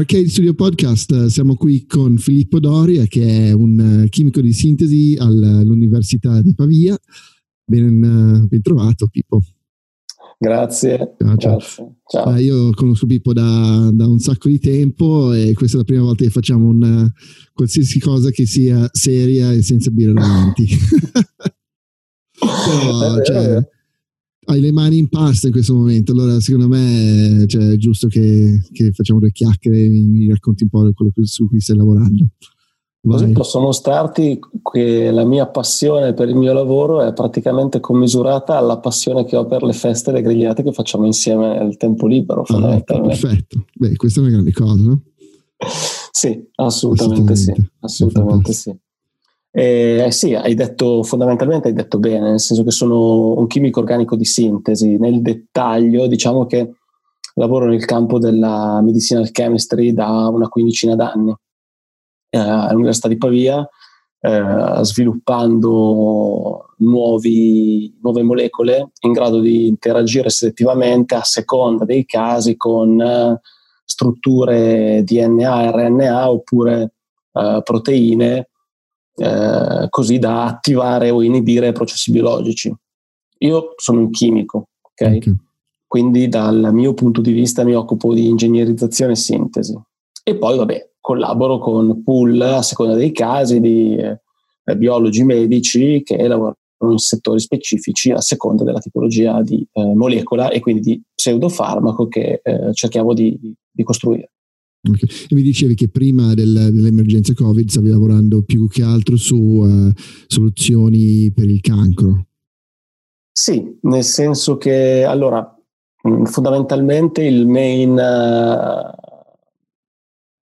Arcade Studio Podcast, siamo qui con Filippo Doria che è un chimico di sintesi all'Università di Pavia. Ben, ben trovato Pippo. Grazie. Ciao, ciao. Grazie. ciao. Eh, io conosco Pippo da, da, un sacco di tempo e questa è la prima volta che facciamo una, qualsiasi cosa che sia seria e senza birra davanti. Però, cioè, hai le mani in pasta in questo momento, allora secondo me cioè, è giusto che, che, facciamo due chiacchiere e mi racconti un po' quello su cui stai lavorando. Vai. Così posso mostrarti che la mia passione per il mio lavoro è praticamente commisurata alla passione che ho per le feste e le grigliate che facciamo insieme nel tempo libero. Ah, ecco, perfetto, beh, questa è una grande cosa, no? sì, assolutamente, assolutamente sì. Assolutamente sì. Eh, sì, hai detto fondamentalmente hai detto bene, nel senso che sono un chimico organico di sintesi. Nel dettaglio, diciamo che lavoro nel campo della medicinal chemistry da una quindicina d'anni eh, all'Università di Pavia, eh, sviluppando nuovi, nuove molecole in grado di interagire selettivamente a seconda dei casi con eh, strutture DNA, RNA oppure eh, proteine eh, così da attivare o inibire processi biologici. Io sono un chimico, ok? okay. Quindi dal mio punto di vista mi occupo di ingegnerizzazione e sintesi. E poi, vabbè, collaboro con pool a seconda dei casi di eh, biologi medici che lavorano in settori specifici a seconda della tipologia di eh, molecola e quindi di pseudofarmaco che eh, cerchiamo di, di costruire. Okay. E mi dicevi che prima del, dell'emergenza Covid stavi lavorando più che altro su uh, soluzioni per il cancro. Sì, nel senso che allora mm, fondamentalmente il main uh,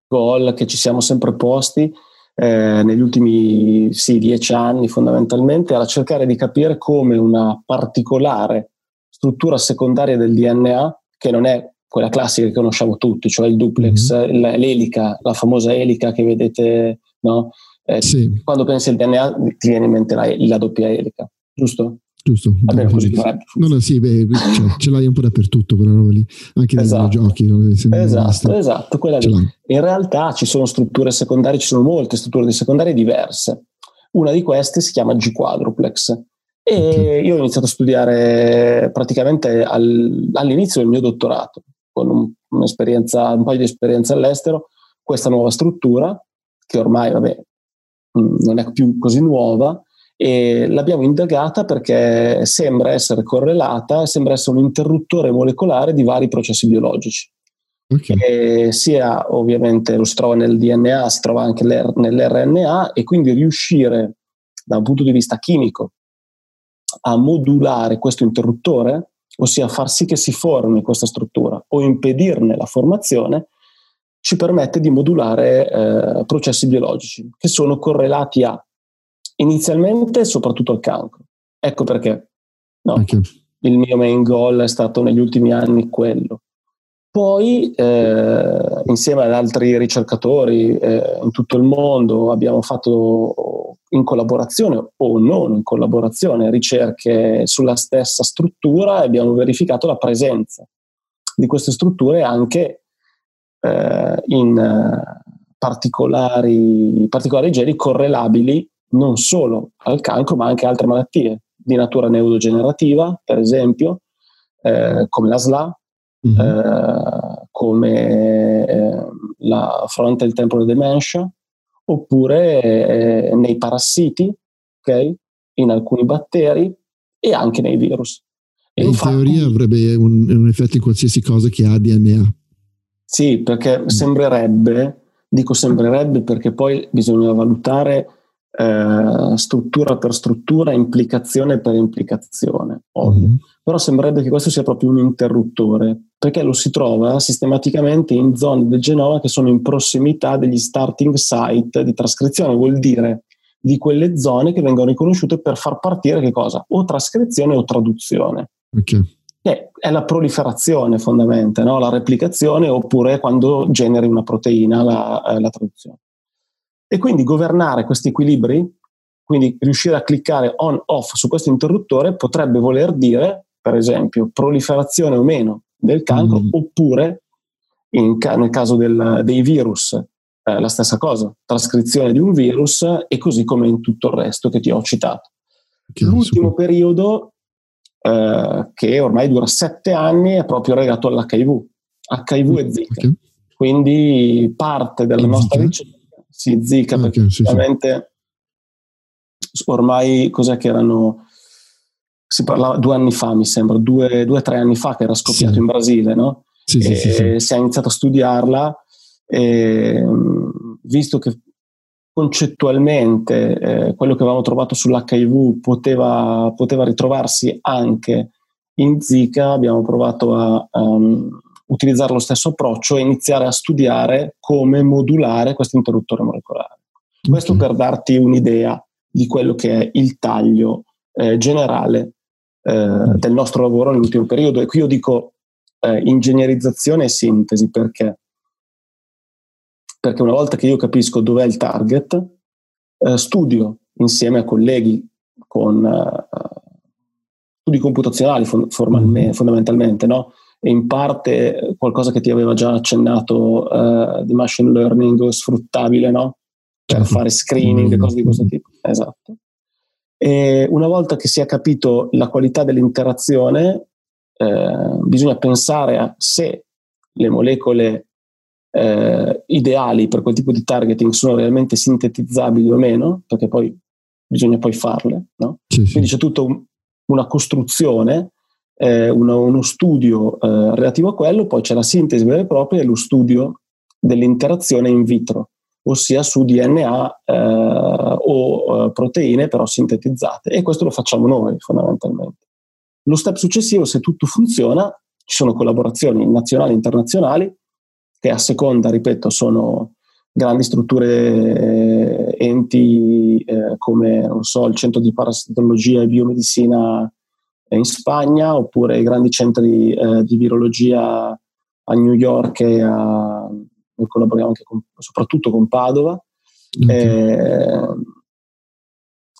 goal che ci siamo sempre posti eh, negli ultimi sì, dieci anni fondamentalmente era cercare di capire come una particolare struttura secondaria del DNA, che non è quella classica che conosciamo tutti, cioè il duplex, mm-hmm. l'elica, la famosa elica che vedete, no? Eh, sì. Quando pensi al DNA ti viene in mente la, la doppia elica, giusto? Giusto. Vabbè, così no, no, sì, beh, cioè, ce l'hai un po' dappertutto quella roba lì, anche nei esatto. giochi. No? Esatto, esatto, quella lì. In realtà ci sono strutture secondarie, ci sono molte strutture secondarie diverse. Una di queste si chiama G-quadruplex e okay. io ho iniziato a studiare praticamente al, all'inizio del mio dottorato con un, un'esperienza, un paio di esperienze all'estero, questa nuova struttura, che ormai vabbè, mm, non è più così nuova, e l'abbiamo indagata perché sembra essere correlata, sembra essere un interruttore molecolare di vari processi biologici. Okay. sia ovviamente lo si trova nel DNA, si trova anche nell'RNA e quindi riuscire da un punto di vista chimico a modulare questo interruttore ossia far sì che si formi questa struttura o impedirne la formazione, ci permette di modulare eh, processi biologici che sono correlati a inizialmente soprattutto al cancro. Ecco perché no, okay. il mio main goal è stato negli ultimi anni quello. Poi, eh, insieme ad altri ricercatori eh, in tutto il mondo, abbiamo fatto in collaborazione o non in collaborazione ricerche sulla stessa struttura e abbiamo verificato la presenza di queste strutture anche eh, in eh, particolari, particolari geni correlabili non solo al cancro ma anche a altre malattie di natura neurogenerativa, per esempio, eh, come la SLA, mm-hmm. eh, come eh, la frontal temporal dementia, oppure eh, nei parassiti, okay? in alcuni batteri e anche nei virus. In infatti, teoria avrebbe un, un, effetto in qualsiasi cosa che ha DNA. Sì, perché mm. sembrerebbe, dico sembrerebbe perché poi bisogna valutare eh, struttura per struttura, implicazione per implicazione, ovvio. Mm-hmm. Però sembrerebbe che questo sia proprio un interruttore, perché lo si trova sistematicamente in zone del genoma che sono in prossimità degli starting site di trascrizione, vuol dire di quelle zone che vengono riconosciute per far partire che cosa? O trascrizione o traduzione. Okay. Che è la proliferazione fondamentalmente, no? la replicazione oppure quando generi una proteina la, eh, la traduzione. E quindi governare questi equilibri, quindi riuscire a cliccare on-off su questo interruttore potrebbe voler dire, per esempio, proliferazione o meno del cancro, mm. oppure in, nel caso del, dei virus eh, la stessa cosa, trascrizione di un virus e così come in tutto il resto che ti ho citato. Okay, L'ultimo super. periodo, eh, che ormai dura sette anni, è proprio legato all'HIV, HIV e Zika. Okay. Quindi parte della e nostra Zika? ricerca, sì, Zika, ah, perché sì, sì. ormai cos'è che erano si parlava due anni fa, mi sembra, due o tre anni fa che era scoppiato sì. in Brasile, no? Sì, sì, sì, Si è iniziato a studiarla e visto che concettualmente eh, quello che avevamo trovato sull'HIV poteva, poteva ritrovarsi anche in Zika, abbiamo provato a um, utilizzare lo stesso approccio e iniziare a studiare come modulare questo interruttore molecolare. Questo per darti un'idea di quello che è il taglio eh, generale eh, del nostro lavoro nell'ultimo periodo. E qui io dico eh, ingegnerizzazione e sintesi perché? Perché una volta che io capisco dov'è il target, eh, studio insieme a colleghi con uh, studi computazionali formalmente, fondamentalmente, no? e in parte qualcosa che ti aveva già accennato uh, di machine learning sfruttabile no? per certo. fare screening e cose di questo tipo. Esatto. E una volta che si è capito la qualità dell'interazione, eh, bisogna pensare a se le molecole eh, ideali per quel tipo di targeting sono realmente sintetizzabili o meno, perché poi bisogna poi farle. No? Sì, sì. Quindi c'è tutta un, una costruzione, eh, uno, uno, studio eh, relativo a quello, poi c'è la sintesi vera e propria e lo studio dell'interazione in vitro ossia su DNA eh, o eh, proteine però sintetizzate e questo lo facciamo noi fondamentalmente. Lo step successivo, se tutto funziona, ci sono collaborazioni nazionali e internazionali che a seconda, ripeto, sono grandi strutture, eh, enti eh, come so, il centro di parasitologia e biomedicina in Spagna oppure i grandi centri eh, di virologia a New York e a, noi collaboriamo anche con, soprattutto con Padova okay. eh,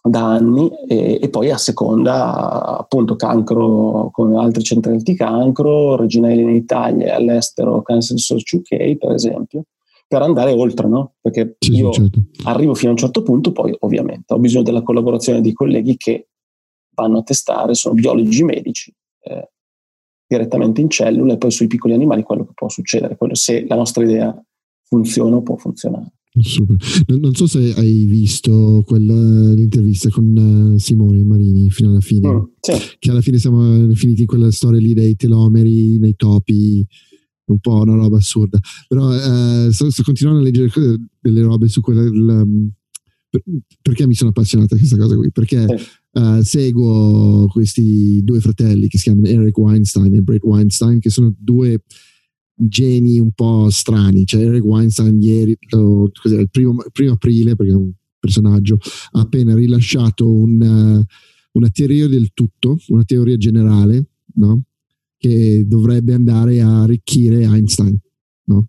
da anni e, e, poi a seconda appunto cancro con altri centri di cancro, Regina Elena in Italia e all'estero Cancer Research UK per esempio per andare oltre, no? Perché sì, io certo. arrivo fino a un certo punto, poi ovviamente ho bisogno della collaborazione di colleghi che vanno a testare, sono biologi medici, eh, direttamente in cellule e poi sui piccoli animali quello che può succedere, quello se la nostra idea funziona o può funzionare. Super. Non, non, so se hai visto quella, l'intervista con uh, Simone Marini fino alla fine, mm, sì. che alla fine siamo finiti in quella storia lì dei telomeri, nei topi, un po' una roba assurda. Però uh, sto, sto, continuando a leggere delle robe su quella... La, per, perché mi sono appassionata a questa cosa qui? Perché sì. uh, seguo questi due fratelli che si chiamano Eric Weinstein e Brett Weinstein, che sono due geni un po' strani. Cioè, Eric Weinstein ieri, oh, il primo, primo, aprile, perché è un personaggio, ha appena rilasciato una, una teoria del tutto, una teoria generale, no? che dovrebbe andare a arricchire Einstein. No?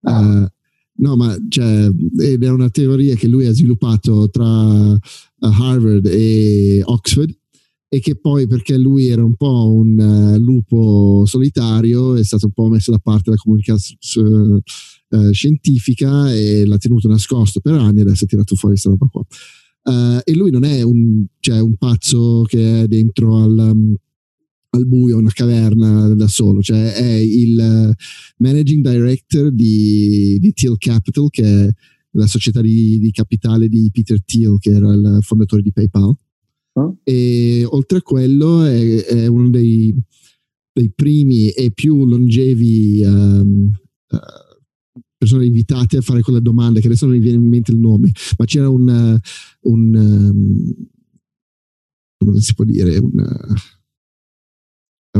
Uh, no, ma cioè, ed è una teoria che lui ha sviluppato tra uh, Harvard e Oxford e che poi perché lui era un po' un uh, lupo solitario è stato un po' messo da parte dalla comunità uh, uh, scientifica e l'ha tenuto nascosto per anni e adesso ha tirato fuori questa roba qua. e lui non è un, cioè, un pazzo che è dentro al, um, al buio, una caverna da solo, cioè è il managing director di, di Thiel Capital che è la società di, di capitale di Peter Thiel che era il fondatore di PayPal e oltre a quello è, è uno dei, dei, primi e più longevi um, uh, persone invitate a fare quella domanda che adesso non mi viene in mente il nome ma c'era un, un um, come si può dire un un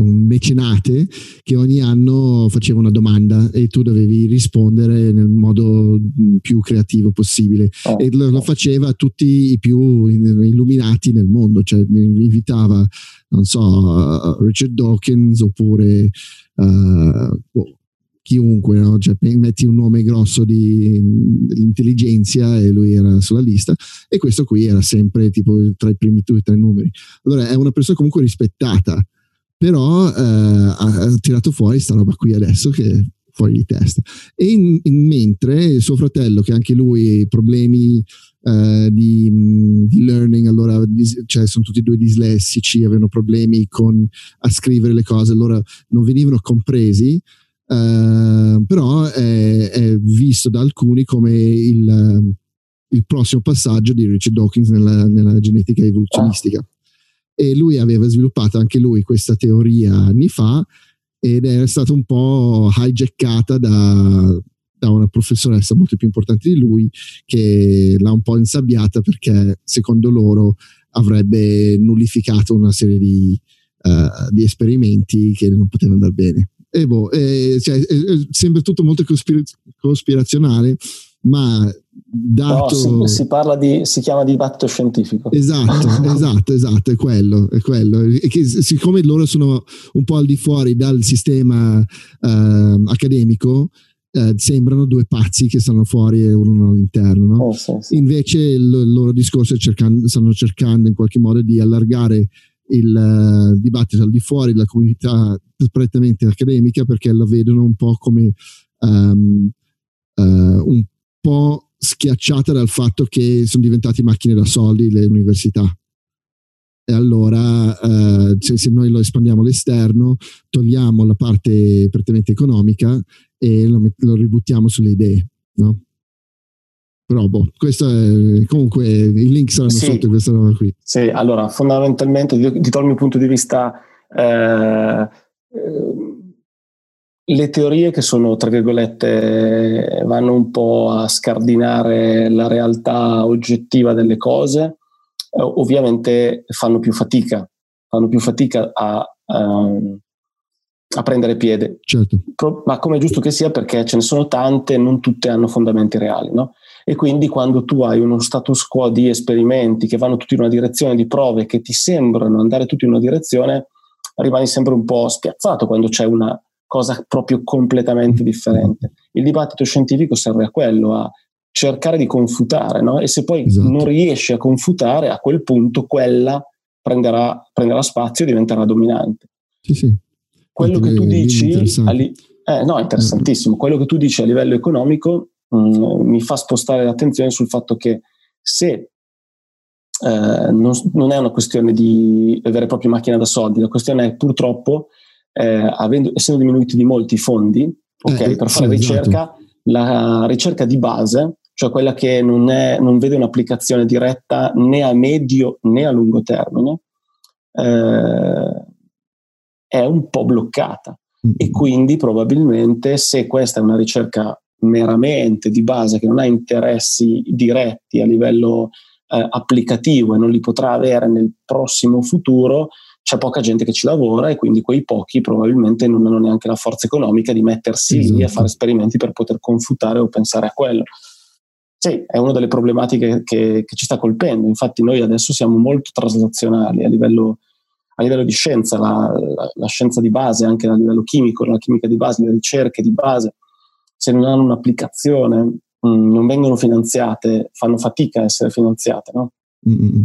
mecenate che ogni anno faceva una domanda e tu dovevi rispondere nel modo più creativo possibile oh, e lo, lo, faceva tutti i più illuminati nel mondo, cioè invitava, non so, Richard Dawkins oppure uh, chiunque, no? cioè, metti un nome grosso di, intelligenza e lui era sulla lista e questo qui era sempre tipo tra i primi due o tre numeri. Allora è una persona comunque rispettata però eh, ha tirato fuori sta roba qui adesso che fuori di testa. E in, in, mentre suo fratello, che anche lui problemi uh, di, di, learning, allora cioè, sono tutti e due dislessici, avevano problemi con, a scrivere le cose, allora non venivano compresi. Uh, però è, è, visto da alcuni come il, il prossimo passaggio di Richard Dawkins nella, nella genetica evoluzionistica. E lui aveva sviluppato anche lui questa teoria anni fa ed è stata un po' hijackata da, da una professoressa molto più importante di lui che l'ha un po' insabbiata perché secondo loro avrebbe nullificato una serie di, uh, di esperimenti che non potevano andare bene. E boh, eh, cioè, eh, sembra tutto molto cospir- cospirazionale, ma dato... No, si, si, parla di, si chiama dibattito scientifico. Esatto, esatto, esatto, è quello, è quello. E che, siccome loro sono un po' al di fuori dal sistema uh, accademico, uh, sembrano due pazzi che stanno fuori e uno all'interno. No? Oh, sì, sì. Invece il, loro discorso cercando, stanno cercando in qualche modo di allargare il uh, dibattito al di fuori della comunità prettamente accademica perché la vedono un po' come um, un po' schiacciata dal fatto che sono diventate macchine da soldi le università. E allora, eh, se, se, noi lo espandiamo all'esterno, togliamo la parte prettamente economica e lo, lo ributtiamo sulle idee, no? Però, boh, questo è, comunque i link saranno sì, sotto questa roba qui. Sì, allora, fondamentalmente, ti, do il mio punto di vista eh, eh le teorie che sono, tra virgolette, vanno un po' a scardinare la realtà oggettiva delle cose, eh, ovviamente fanno più fatica, fanno più fatica a, um, a prendere piede. Certo. Pro, ma come è giusto che sia perché ce ne sono tante, non tutte hanno fondamenti reali, no? E quindi quando tu hai uno status quo di esperimenti che vanno tutti in una direzione, di prove che ti sembrano andare tutti in una direzione, rimani sempre un po' spiazzato quando c'è una cosa proprio completamente differente. Il dibattito scientifico serve a quello, a cercare di confutare, no? e se poi esatto. non riesci a confutare, a quel punto quella prenderà, prenderà spazio e diventerà dominante. Sì, sì. Quello che tu dici, li- eh, no, interessantissimo. Quello che tu dici a livello economico mh, mm, mi fa spostare l'attenzione sul fatto che se eh, non, non, è una questione di vera e propria macchina da soldi, la questione è purtroppo eh, avendo, essendo diminuiti di molti i fondi okay, eh, per fare sì, ricerca, esatto. la ricerca di base, cioè quella che non, è, non, vede un'applicazione diretta né a medio né a lungo termine, eh, è un po' bloccata. Mm-hmm. E quindi probabilmente se questa è una ricerca meramente di base che non ha interessi diretti a livello eh, applicativo e non li potrà avere nel prossimo futuro, c'è poca gente che ci lavora e quindi quei pochi probabilmente non hanno neanche la forza economica di mettersi esatto. lì a esatto. fare esperimenti per poter confutare o pensare a quello. Sì, è una delle problematiche che, che ci sta colpendo. Infatti noi adesso siamo molto traslazionali a livello, a livello di scienza, la, la, la, scienza di base, anche a livello chimico, la chimica di base, le ricerche di base, se non hanno un'applicazione, mh, mm, non vengono finanziate, fanno fatica a essere finanziate. No?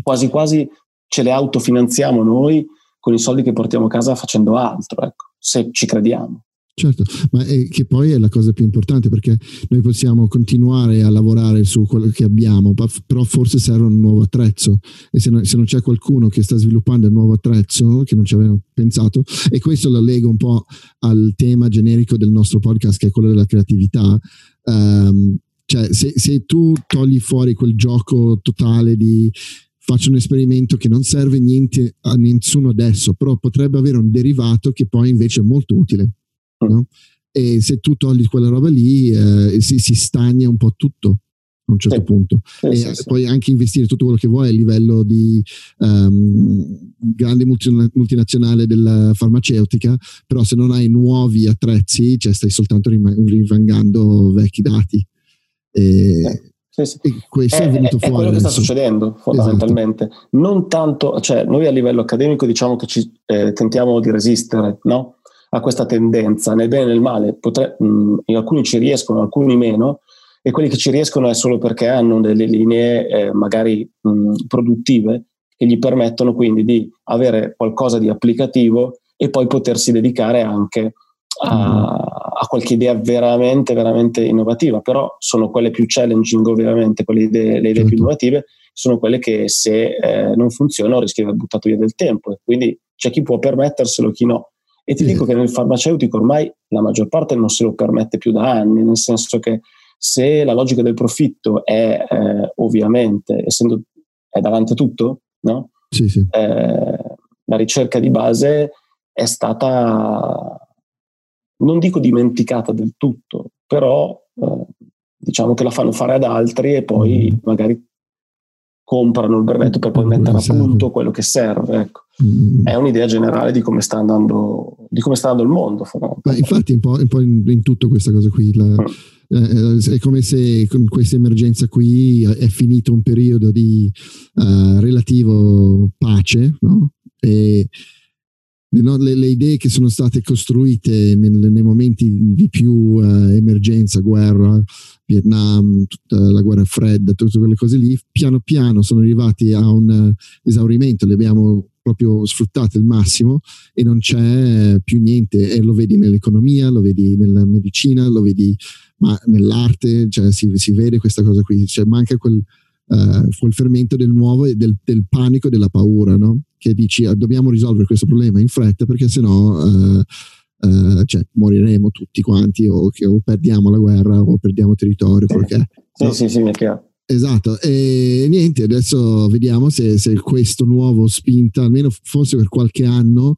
Quasi quasi ce le autofinanziamo noi con i soldi che portiamo a casa facendo altro, ecco, se ci crediamo. Certo, ma è che poi è la cosa più importante perché noi possiamo continuare a lavorare su quello che abbiamo, però forse serve un nuovo attrezzo e se, no, se non c'è qualcuno che sta sviluppando il nuovo attrezzo che non ci avevano pensato, e questo lo lega un po' al tema generico del nostro podcast che è quello della creatività, um, cioè se, se tu togli fuori quel gioco totale di faccio un esperimento che non serve niente a nessuno adesso, però potrebbe avere un derivato che poi invece è molto utile. Mm. No? E se tu togli quella roba lì, eh, si, si, stagna un po' tutto a un certo sì. punto. Sì, e sì, puoi anche investire tutto quello che vuoi a livello di um, grande multinazionale della farmaceutica, però se non hai nuovi attrezzi, cioè stai soltanto rivangando vecchi dati. E, sì, sì. questo è, è venuto è, fuori. È quello adesso. che sta succedendo fondamentalmente. Esatto. Non tanto, cioè noi a livello accademico diciamo che ci eh, tentiamo di resistere no? a questa tendenza, nel bene e nel male. Potre, mh, alcuni ci riescono, alcuni meno, e quelli che ci riescono è solo perché hanno delle linee eh, magari mh, produttive che gli permettono quindi di avere qualcosa di applicativo e poi potersi dedicare anche a, a, qualche idea veramente, veramente innovativa, però sono quelle più challenging ovviamente, quelle idee, le idee certo. più innovative, sono quelle che se eh, non funzionano rischia di aver buttato via del tempo e quindi c'è chi può permetterselo, chi no. E ti sì. dico che nel farmaceutico ormai la maggior parte non se lo permette più da anni, nel senso che se la logica del profitto è eh, ovviamente, essendo è davanti a tutto, no? Sì, sì. Eh, la ricerca di base è stata, non dico dimenticata del tutto, però eh, diciamo che la fanno fare ad altri e poi mm. magari comprano il brevetto per poi mettere a punto quello che serve. Ecco. Mm. È un'idea generale di come sta andando, come sta andando il mondo. Ma infatti, un po', un po in, in, tutto questa cosa qui. La, mm. eh, è come se con questa emergenza qui è finito un periodo di uh, relativo pace, no? E, No, le, le, idee che sono state costruite nel, nei momenti di più uh, emergenza, guerra, Vietnam, la guerra fredda, tutte quelle cose lì, piano piano sono arrivati a un uh, esaurimento, le abbiamo proprio sfruttate al massimo e non c'è più niente e lo vedi nell'economia, lo vedi nella medicina, lo vedi ma nell'arte, cioè si, si vede questa cosa qui, cioè manca quel, uh, quel fermento del nuovo e del, del panico e della paura, no? Che dici ah, dobbiamo risolvere questo problema in fretta perché sennò uh, uh, cioè, moriremo tutti quanti o, che, o, perdiamo la guerra o perdiamo territorio, quello che è. Sì, no? sì, sì, è chiaro. Esatto, e niente, adesso vediamo se, se, questo nuovo spinta, almeno forse per qualche anno,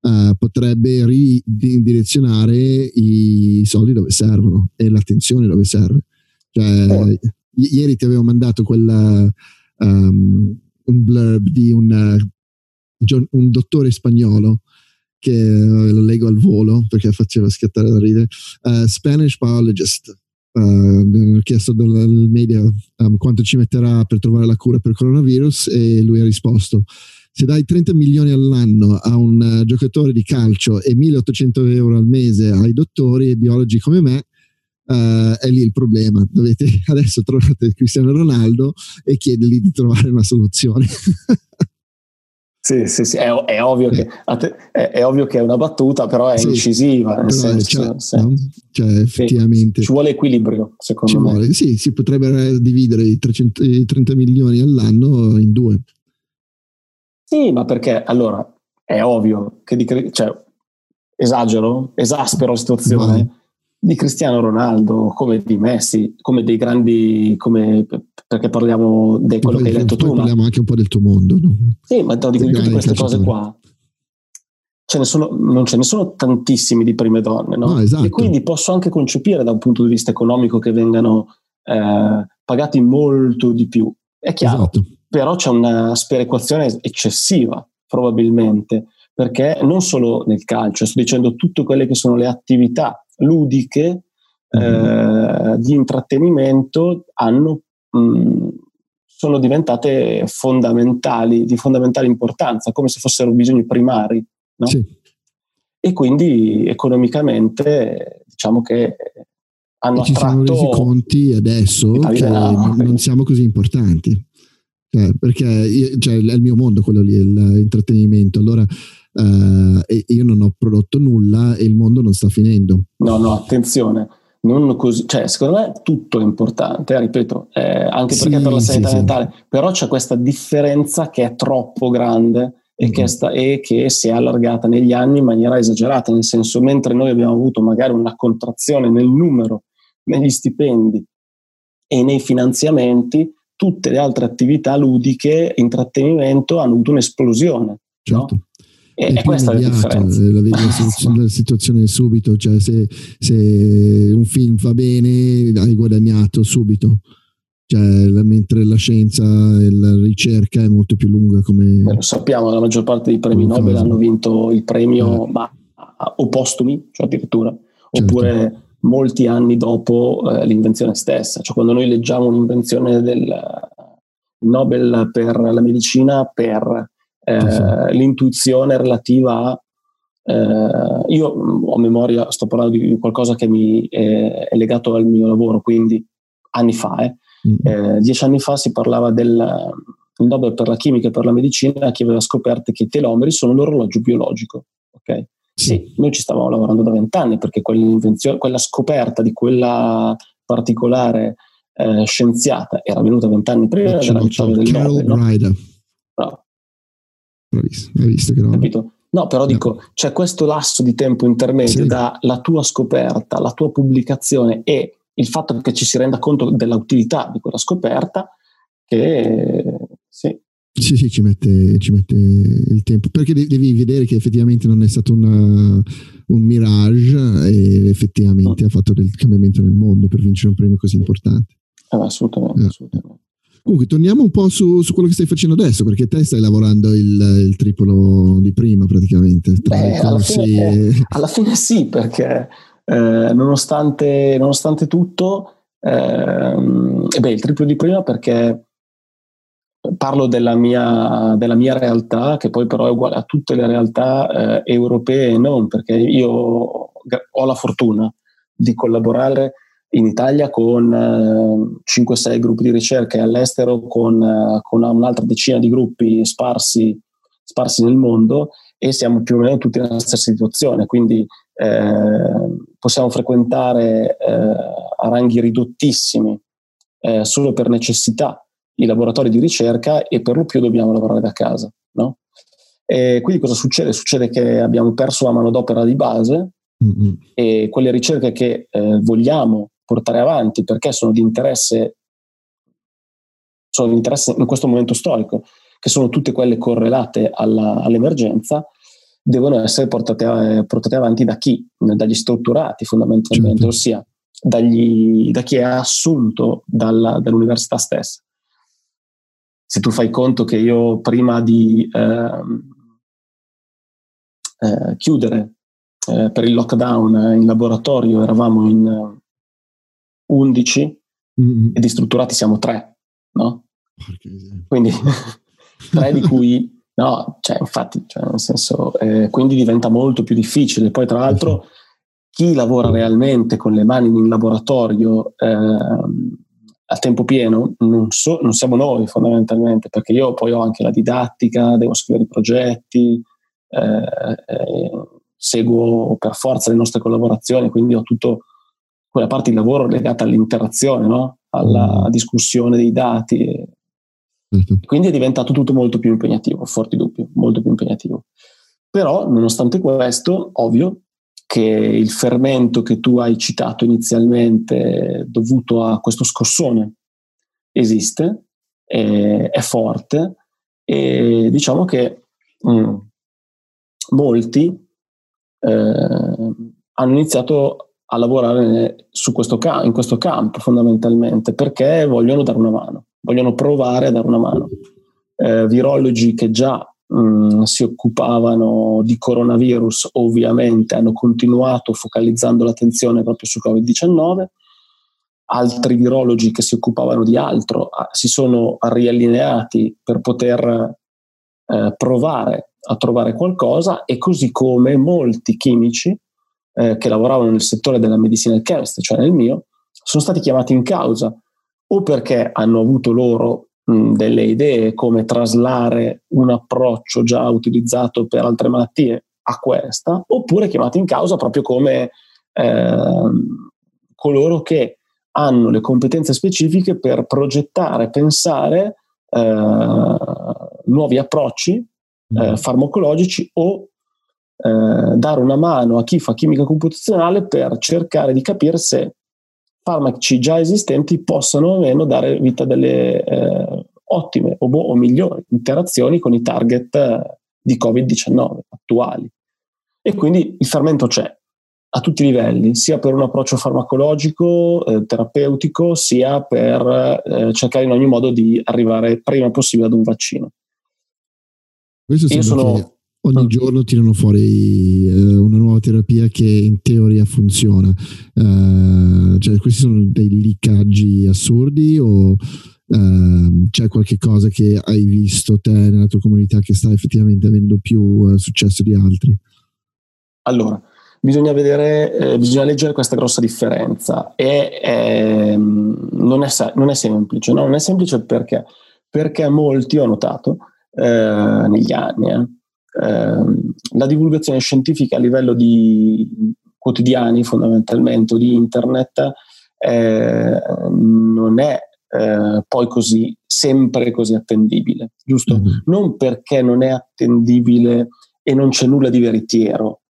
uh, potrebbe ridirezionare i soldi dove servono e l'attenzione dove serve. Cioè, oh. i- ieri ti avevo mandato quella, um, un blurb di un un dottore spagnolo che eh, lo leggo al volo perché faceva scattare da ridere, uh, Spanish biologist. Uh, ho chiesto dal media um, quanto ci metterà per trovare la cura per il coronavirus e lui ha risposto se dai 30 milioni all'anno a un uh, giocatore di calcio e 1800 euro al mese ai dottori e biologi come me uh, è lì il problema. Dovete adesso trovate Cristiano Ronaldo e chiedergli di trovare una soluzione Sì, sì, sì, è, è, ovvio che, è, è, ovvio che, è, una battuta, però è sì, incisiva. Nel senso, cioè, no? cioè, effettivamente. Ci vuole equilibrio, secondo ci me. Vuole, sì, si potrebbe dividere i, 300, i 30 milioni all'anno in due. Sì, ma perché allora è ovvio che di, cioè, esagero, esaspero la situazione. Vai di Cristiano Ronaldo, come di Messi, come dei grandi, come, perché parliamo di quello che hai detto tu. Parliamo ma... anche un po' del tuo mondo. No? Sì, ma di, di tutte queste cose qua. Ce ne sono, non ce ne sono tantissimi di prime donne, no? no esatto. E quindi posso anche concepire da un punto di vista economico che vengano eh, pagati molto di più. È chiaro, esatto. però c'è una sperequazione eccessiva, probabilmente, perché non solo nel calcio, sto dicendo tutte quelle che sono le attività ludiche mm-hmm. eh, di intrattenimento hanno, mh, mm, sono diventate fondamentali, di fondamentale importanza, come se fossero bisogni primari. No? Sì. E quindi economicamente diciamo che hanno e ci siamo resi conti adesso che non siamo così importanti. Cioè, perché io, cioè, è il mio mondo quello lì, l'intrattenimento. Allora uh, e io non ho prodotto nulla e il mondo non sta finendo. No, no, attenzione. Non così, cioè, secondo me tutto è importante, eh, ripeto, eh, anche perché sì, per la sanità sì, mentale, sì. però c'è questa differenza che è troppo grande e, mm che sta, e, che si è allargata negli anni in maniera esagerata, nel senso, mentre noi abbiamo avuto magari una contrazione nel numero, negli stipendi e nei finanziamenti, tutte le altre attività ludiche, intrattenimento hanno avuto un'esplosione. Certo. No? E, è questa la differenza. Eh, la, vedi la, la situazione subito, cioè se, se, un film va bene hai guadagnato subito. Cioè, la, mentre la scienza e la ricerca è molto più lunga come... Beh, lo sappiamo, la maggior parte dei premi Nobel hanno vinto il premio, eh. ma o postumi, cioè addirittura, certo. oppure molti anni dopo eh, l'invenzione stessa. Cioè quando noi leggiamo un'invenzione del Nobel per la medicina per eh, l'intuizione relativa a eh, io ho memoria, sto parlando di qualcosa che mi è, è legato al mio lavoro, quindi anni fa, eh. mm-hmm. dieci anni fa si parlava del Nobel per la chimica e per la medicina che aveva scoperto che i telomeri sono l'orologio biologico. Okay? Sì, noi ci stavamo lavorando da vent'anni perché quella scoperta di quella particolare eh, scienziata era venuta vent'anni prima della vittoria del Nobel. No? Bravissimo, hai visto che no? Capito? No, però dico, c'è questo lasso di tempo intermedio sì. da la tua scoperta, la tua pubblicazione e il fatto che ci si renda conto dell'utilità di quella scoperta che sì. Sì, sì, ci mette, ci mette il tempo, perché devi vedere che effettivamente non è stato una, un mirage e effettivamente mm. ha fatto del cambiamento nel mondo per vincere un premio così importante. Eh, assolutamente, eh. assolutamente. Comunque, torniamo un po' su, su, quello che stai facendo adesso, perché te stai lavorando il, il triplo di prima praticamente. Beh, alla, fine, e... alla, fine, sì, perché eh, nonostante, nonostante, tutto, eh, beh, il triplo di prima perché parlo della mia, della mia, realtà, che poi però è uguale a tutte le realtà eh, europee e non, perché io ho la fortuna di collaborare in Italia con eh, 5-6 gruppi di ricerca e all'estero con, eh, con, un'altra decina di gruppi sparsi, sparsi, nel mondo e siamo più o meno tutti nella stessa situazione, quindi eh, possiamo frequentare eh, a ranghi ridottissimi eh, solo per necessità i laboratori di ricerca e per lo più dobbiamo lavorare da casa. No? E quindi cosa succede? Succede che abbiamo perso la manodopera di base mm-hmm. e quelle ricerche che eh, vogliamo portare avanti perché sono di interesse, sono di interesse in questo momento storico, che sono tutte quelle correlate alla, all'emergenza, devono essere portate, portate, avanti da chi? Dagli strutturati fondamentalmente, certo. ossia dagli, da chi è assunto dalla, dall'università stessa. Se tu fai conto che io prima di eh, eh, chiudere eh, per il lockdown in laboratorio eravamo in 11 mm-hmm. e di strutturati siamo 3, no? Quindi 3 di cui no, cioè infatti, cioè nel senso, eh, quindi diventa molto più difficile. Poi tra l'altro chi lavora realmente con le mani in laboratorio eh, a tempo pieno non, so, non, siamo noi fondamentalmente, perché io poi ho anche la didattica, devo scrivere i progetti, eh, eh seguo per forza le nostre collaborazioni, quindi ho tutto quella parte di lavoro legata all'interazione, no? alla mm. discussione dei dati. Mm-hmm. Quindi è diventato tutto molto più impegnativo, forti dubbi, molto più impegnativo. Però, nonostante questo, ovvio che il fermento che tu hai citato inizialmente, dovuto a questo scossone, esiste, è, è forte e diciamo che mm, molti eh, hanno iniziato a lavorare questo in questo campo fondamentalmente perché vogliono dare una mano, vogliono provare a dare una mano. Eh, virologi che già mh, mm, si occupavano di coronavirus ovviamente hanno continuato focalizzando l'attenzione proprio su Covid-19, altri virologi che si occupavano di altro ah, si sono riallineati per poter eh, provare a trovare qualcosa e così come molti chimici eh, che lavoravano nel settore della medicina chemistry, cioè nel mio, sono stati chiamati in causa o perché hanno avuto loro mh, delle idee come traslare un approccio già utilizzato per altre malattie a questa, oppure chiamati in causa proprio come eh, coloro che hanno le competenze specifiche per progettare, pensare eh, nuovi approcci eh, mm. farmacologici o eh, dare una mano a chi fa chimica computazionale per cercare di capire se farmaci già esistenti possano o meno dare vita a delle eh, ottime o, bo- o, migliori interazioni con i target eh, di Covid-19 attuali. E quindi il fermento c'è a tutti i livelli, sia per un approccio farmacologico, eh, terapeutico, sia per eh, cercare in ogni modo di arrivare prima possibile ad un vaccino. Questo Io sono ogni mm. giorno tirano fuori uh, una nuova terapia che in teoria funziona. Uh, cioè, questi sono dei liccaggi assurdi o uh, c'è qualche cosa che hai visto te nella tua comunità che sta effettivamente avendo più successo di altri? Allora, bisogna vedere, eh, bisogna leggere questa grossa differenza e ehm, non, è, non, è, semplice, no? non è semplice perché, perché molti ho notato eh, negli anni, eh, la divulgazione scientifica a livello di quotidiani fondamentalmente o di internet eh, non è eh, poi così sempre così attendibile, giusto? Mm-hmm. Non perché non è attendibile e non c'è nulla di veritiero,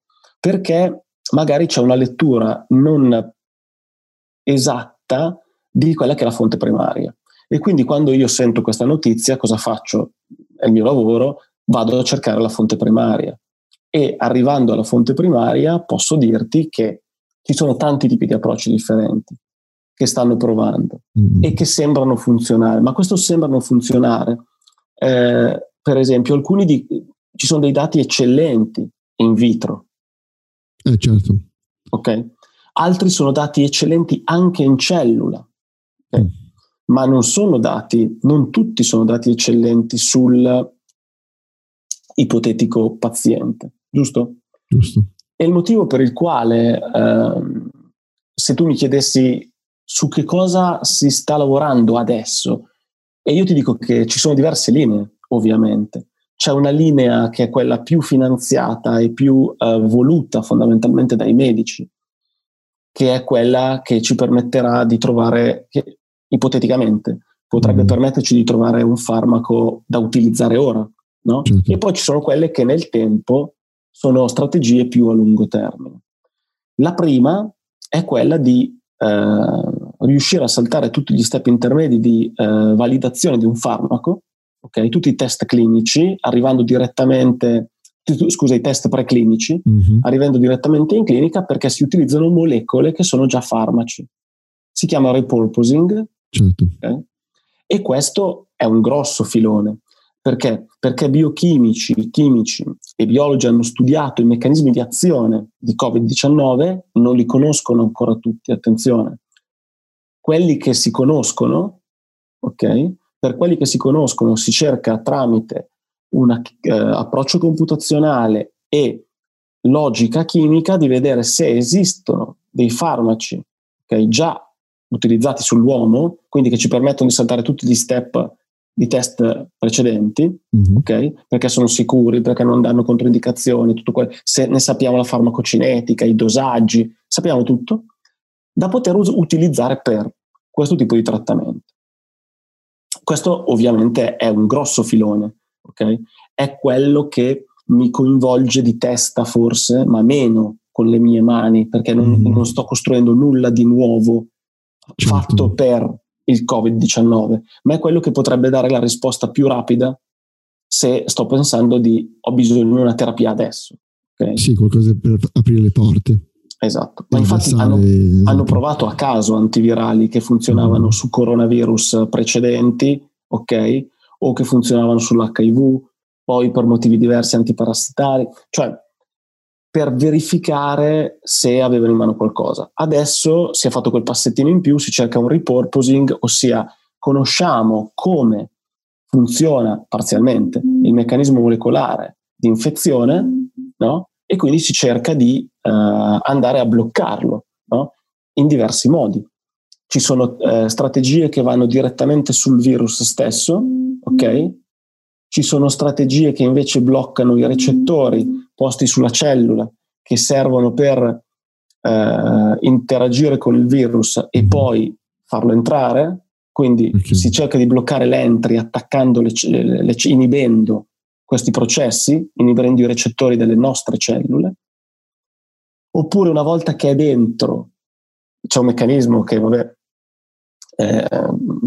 perché magari c'è una lettura non esatta di quella che è la fonte primaria. E quindi quando io sento questa notizia, cosa faccio? È il mio lavoro, vado a cercare la fonte primaria. E arrivando alla fonte primaria posso dirti che ci sono tanti tipi di approcci differenti che stanno provando mm. e che sembrano funzionare. Ma questo sembrano funzionare. Eh, per esempio, alcuni di, ci sono dei dati eccellenti in vitro. Eh, certo. Ok. Altri sono dati eccellenti anche in cellula. Okay? Mm. Ma non sono dati, non tutti sono dati eccellenti sul ipotetico paziente, giusto? Giusto. E il motivo per il quale, eh, se tu mi chiedessi su che cosa si sta lavorando adesso, e io ti dico che ci sono diverse linee, ovviamente. C'è una linea che è quella più finanziata e più eh, voluta fondamentalmente dai medici, che è quella che ci permetterà di trovare, che, ipoteticamente, potrebbe mm. permetterci di trovare un farmaco da utilizzare ora. No? Certo. E poi ci sono quelle che nel tempo sono strategie più a lungo termine. La prima è quella di eh, riuscire a saltare tutti gli step intermedi di eh, validazione di un farmaco, okay? tutti i test clinici, arrivando direttamente, scusa, i test preclinici, mm-hmm. arrivando direttamente in clinica perché si utilizzano molecole che sono già farmaci. Si chiama repurposing. Certo. Okay? E questo è un grosso filone. Perché? Perché biochimici, chimici e biologi hanno studiato i meccanismi di azione di Covid-19, non li conoscono ancora tutti, attenzione. Quelli che si conoscono, ok? Per quelli che si conoscono si cerca tramite un eh, approccio computazionale e logica chimica di vedere se esistono dei farmaci okay, già utilizzati sull'uomo, quindi che ci permettono di saltare tutti gli step di test precedenti, mm-hmm. ok? Perché sono sicuri, perché non danno controindicazioni, tutto quello. Se ne sappiamo la farmacocinetica, i dosaggi, sappiamo tutto, da poter us- utilizzare per questo tipo di trattamento. Questo ovviamente è un grosso filone, ok? È quello che mi coinvolge di testa forse, ma meno con le mie mani, perché non, mm-hmm. non sto costruendo nulla di nuovo certo. fatto per il Covid-19, ma è quello che potrebbe dare la risposta più rapida se sto pensando di ho bisogno di una terapia adesso. Okay? Sì, qualcosa per aprire le porte. Esatto, ma infatti hanno, esatto. hanno, provato a caso antivirali che funzionavano mm. su coronavirus precedenti, ok? O che funzionavano sull'HIV, poi per motivi diversi antiparassitari, cioè per verificare se avevano in mano qualcosa. Adesso si è fatto quel passettino in più, si cerca un repurposing, ossia conosciamo come funziona parzialmente il meccanismo molecolare di infezione, no? E quindi si cerca di uh, andare a bloccarlo no? in diversi modi. Ci sono uh, strategie che vanno direttamente sul virus stesso, ok? Ci sono strategie che invece bloccano i recettori posti sulla cellula che servono per eh, interagire con il virus e poi farlo entrare. Quindi okay. si cerca di bloccare l'entry attaccando le, le, le, inibendo questi processi, inibendo i recettori delle nostre cellule. Oppure una volta che è dentro, c'è un meccanismo che, vabbè, eh,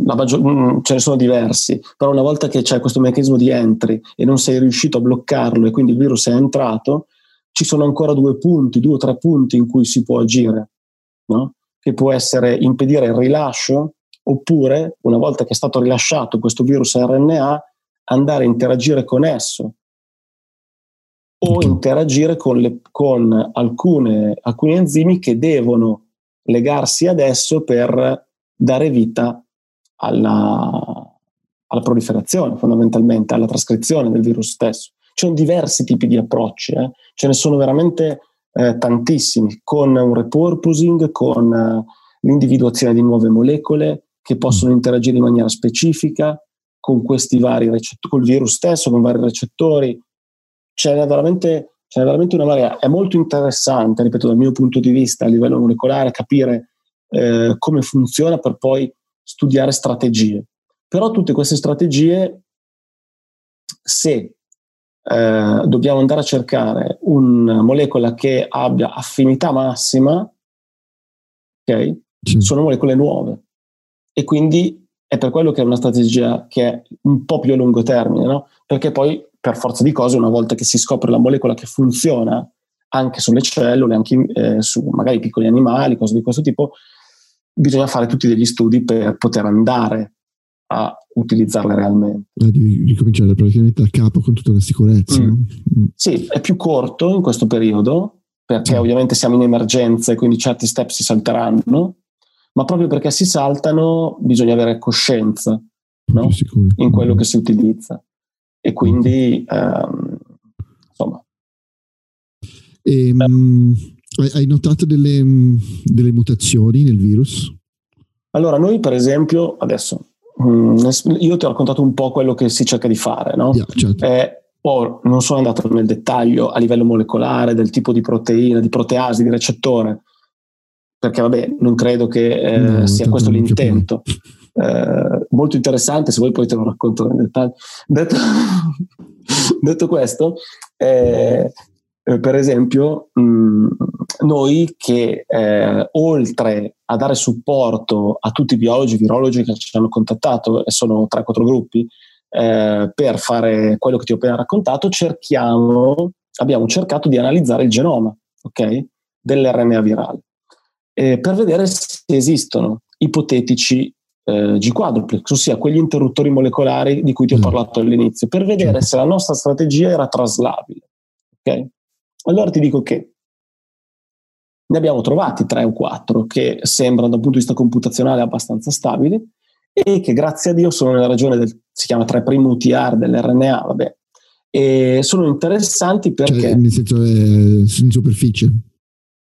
maggior, mm, ce ne sono diversi, però una volta che c'è questo meccanismo di entry e non sei riuscito a bloccarlo e quindi il virus è entrato, ci sono ancora due punti, due o tre punti in cui si può agire, no? che può essere impedire il rilascio oppure, una volta che è stato rilasciato questo virus RNA, andare a interagire con esso o interagire con, le, con alcune, alcuni enzimi che devono legarsi ad esso per dare vita alla, alla proliferazione, fondamentalmente, alla trascrizione del virus stesso. Ci sono diversi tipi di approcci, eh? ce ne sono veramente eh, tantissimi, con un repurposing, con eh, l'individuazione di nuove molecole che possono interagire in maniera specifica con questi vari recettori, col virus stesso, con vari recettori, c'è veramente, c'è veramente una marea. È molto interessante, ripeto, dal mio punto di vista a livello molecolare, capire eh, come funziona per poi studiare strategie. Però tutte queste strategie, se eh, dobbiamo andare a cercare una molecola che abbia affinità massima, ok? Sì. Sono molecole nuove. E quindi è per quello che è una strategia che è un po' più a lungo termine, no? Perché poi, per forza di cose, una volta che si scopre la molecola che funziona anche sulle cellule, anche eh, su magari piccoli animali, cose di questo tipo, bisogna fare tutti degli studi per poter andare a utilizzarle realmente. Eh, devi ricominciare praticamente da capo con tutta la sicurezza. Mm. Mm. Sì, è più corto in questo periodo, perché mm. ovviamente siamo in emergenza e quindi certi step si salteranno, ma proprio perché si saltano bisogna avere coscienza no? in quello che si utilizza. E quindi, ehm, insomma. E, um, hai notato delle, delle, mutazioni nel virus? Allora, noi per esempio, adesso, um, io ti ho raccontato un po' quello che si cerca di fare, no? Yeah, certo. eh, Or, non sono andato nel dettaglio a livello molecolare del tipo di proteina, di proteasi, di recettore, perché vabbè, non credo che eh, no, sia questo l'intento. Eh, molto interessante, se vuoi poi te lo racconto nel dettaglio. Detto, detto questo, eh, eh, per esempio, mh, mm, noi che eh, oltre a dare supporto a tutti i biologi, virologi che ci hanno contattato, e sono 3-4 gruppi, eh, per fare quello che ti ho appena raccontato, cerchiamo, abbiamo cercato di analizzare il genoma okay, dell'RNA virale eh, per vedere se esistono ipotetici eh, G-quadruplex, ossia quegli interruttori molecolari di cui ti ho mm. parlato all'inizio, per vedere certo. se la nostra strategia era traslabile. Okay? Allora ti dico che ne abbiamo trovati tre o quattro che sembrano da un punto di vista computazionale abbastanza stabili e che grazie a Dio sono nella regione del, si chiama 3' UTR dell'RNA, vabbè, e sono interessanti cioè, perché... Cioè, nel senso è in superficie?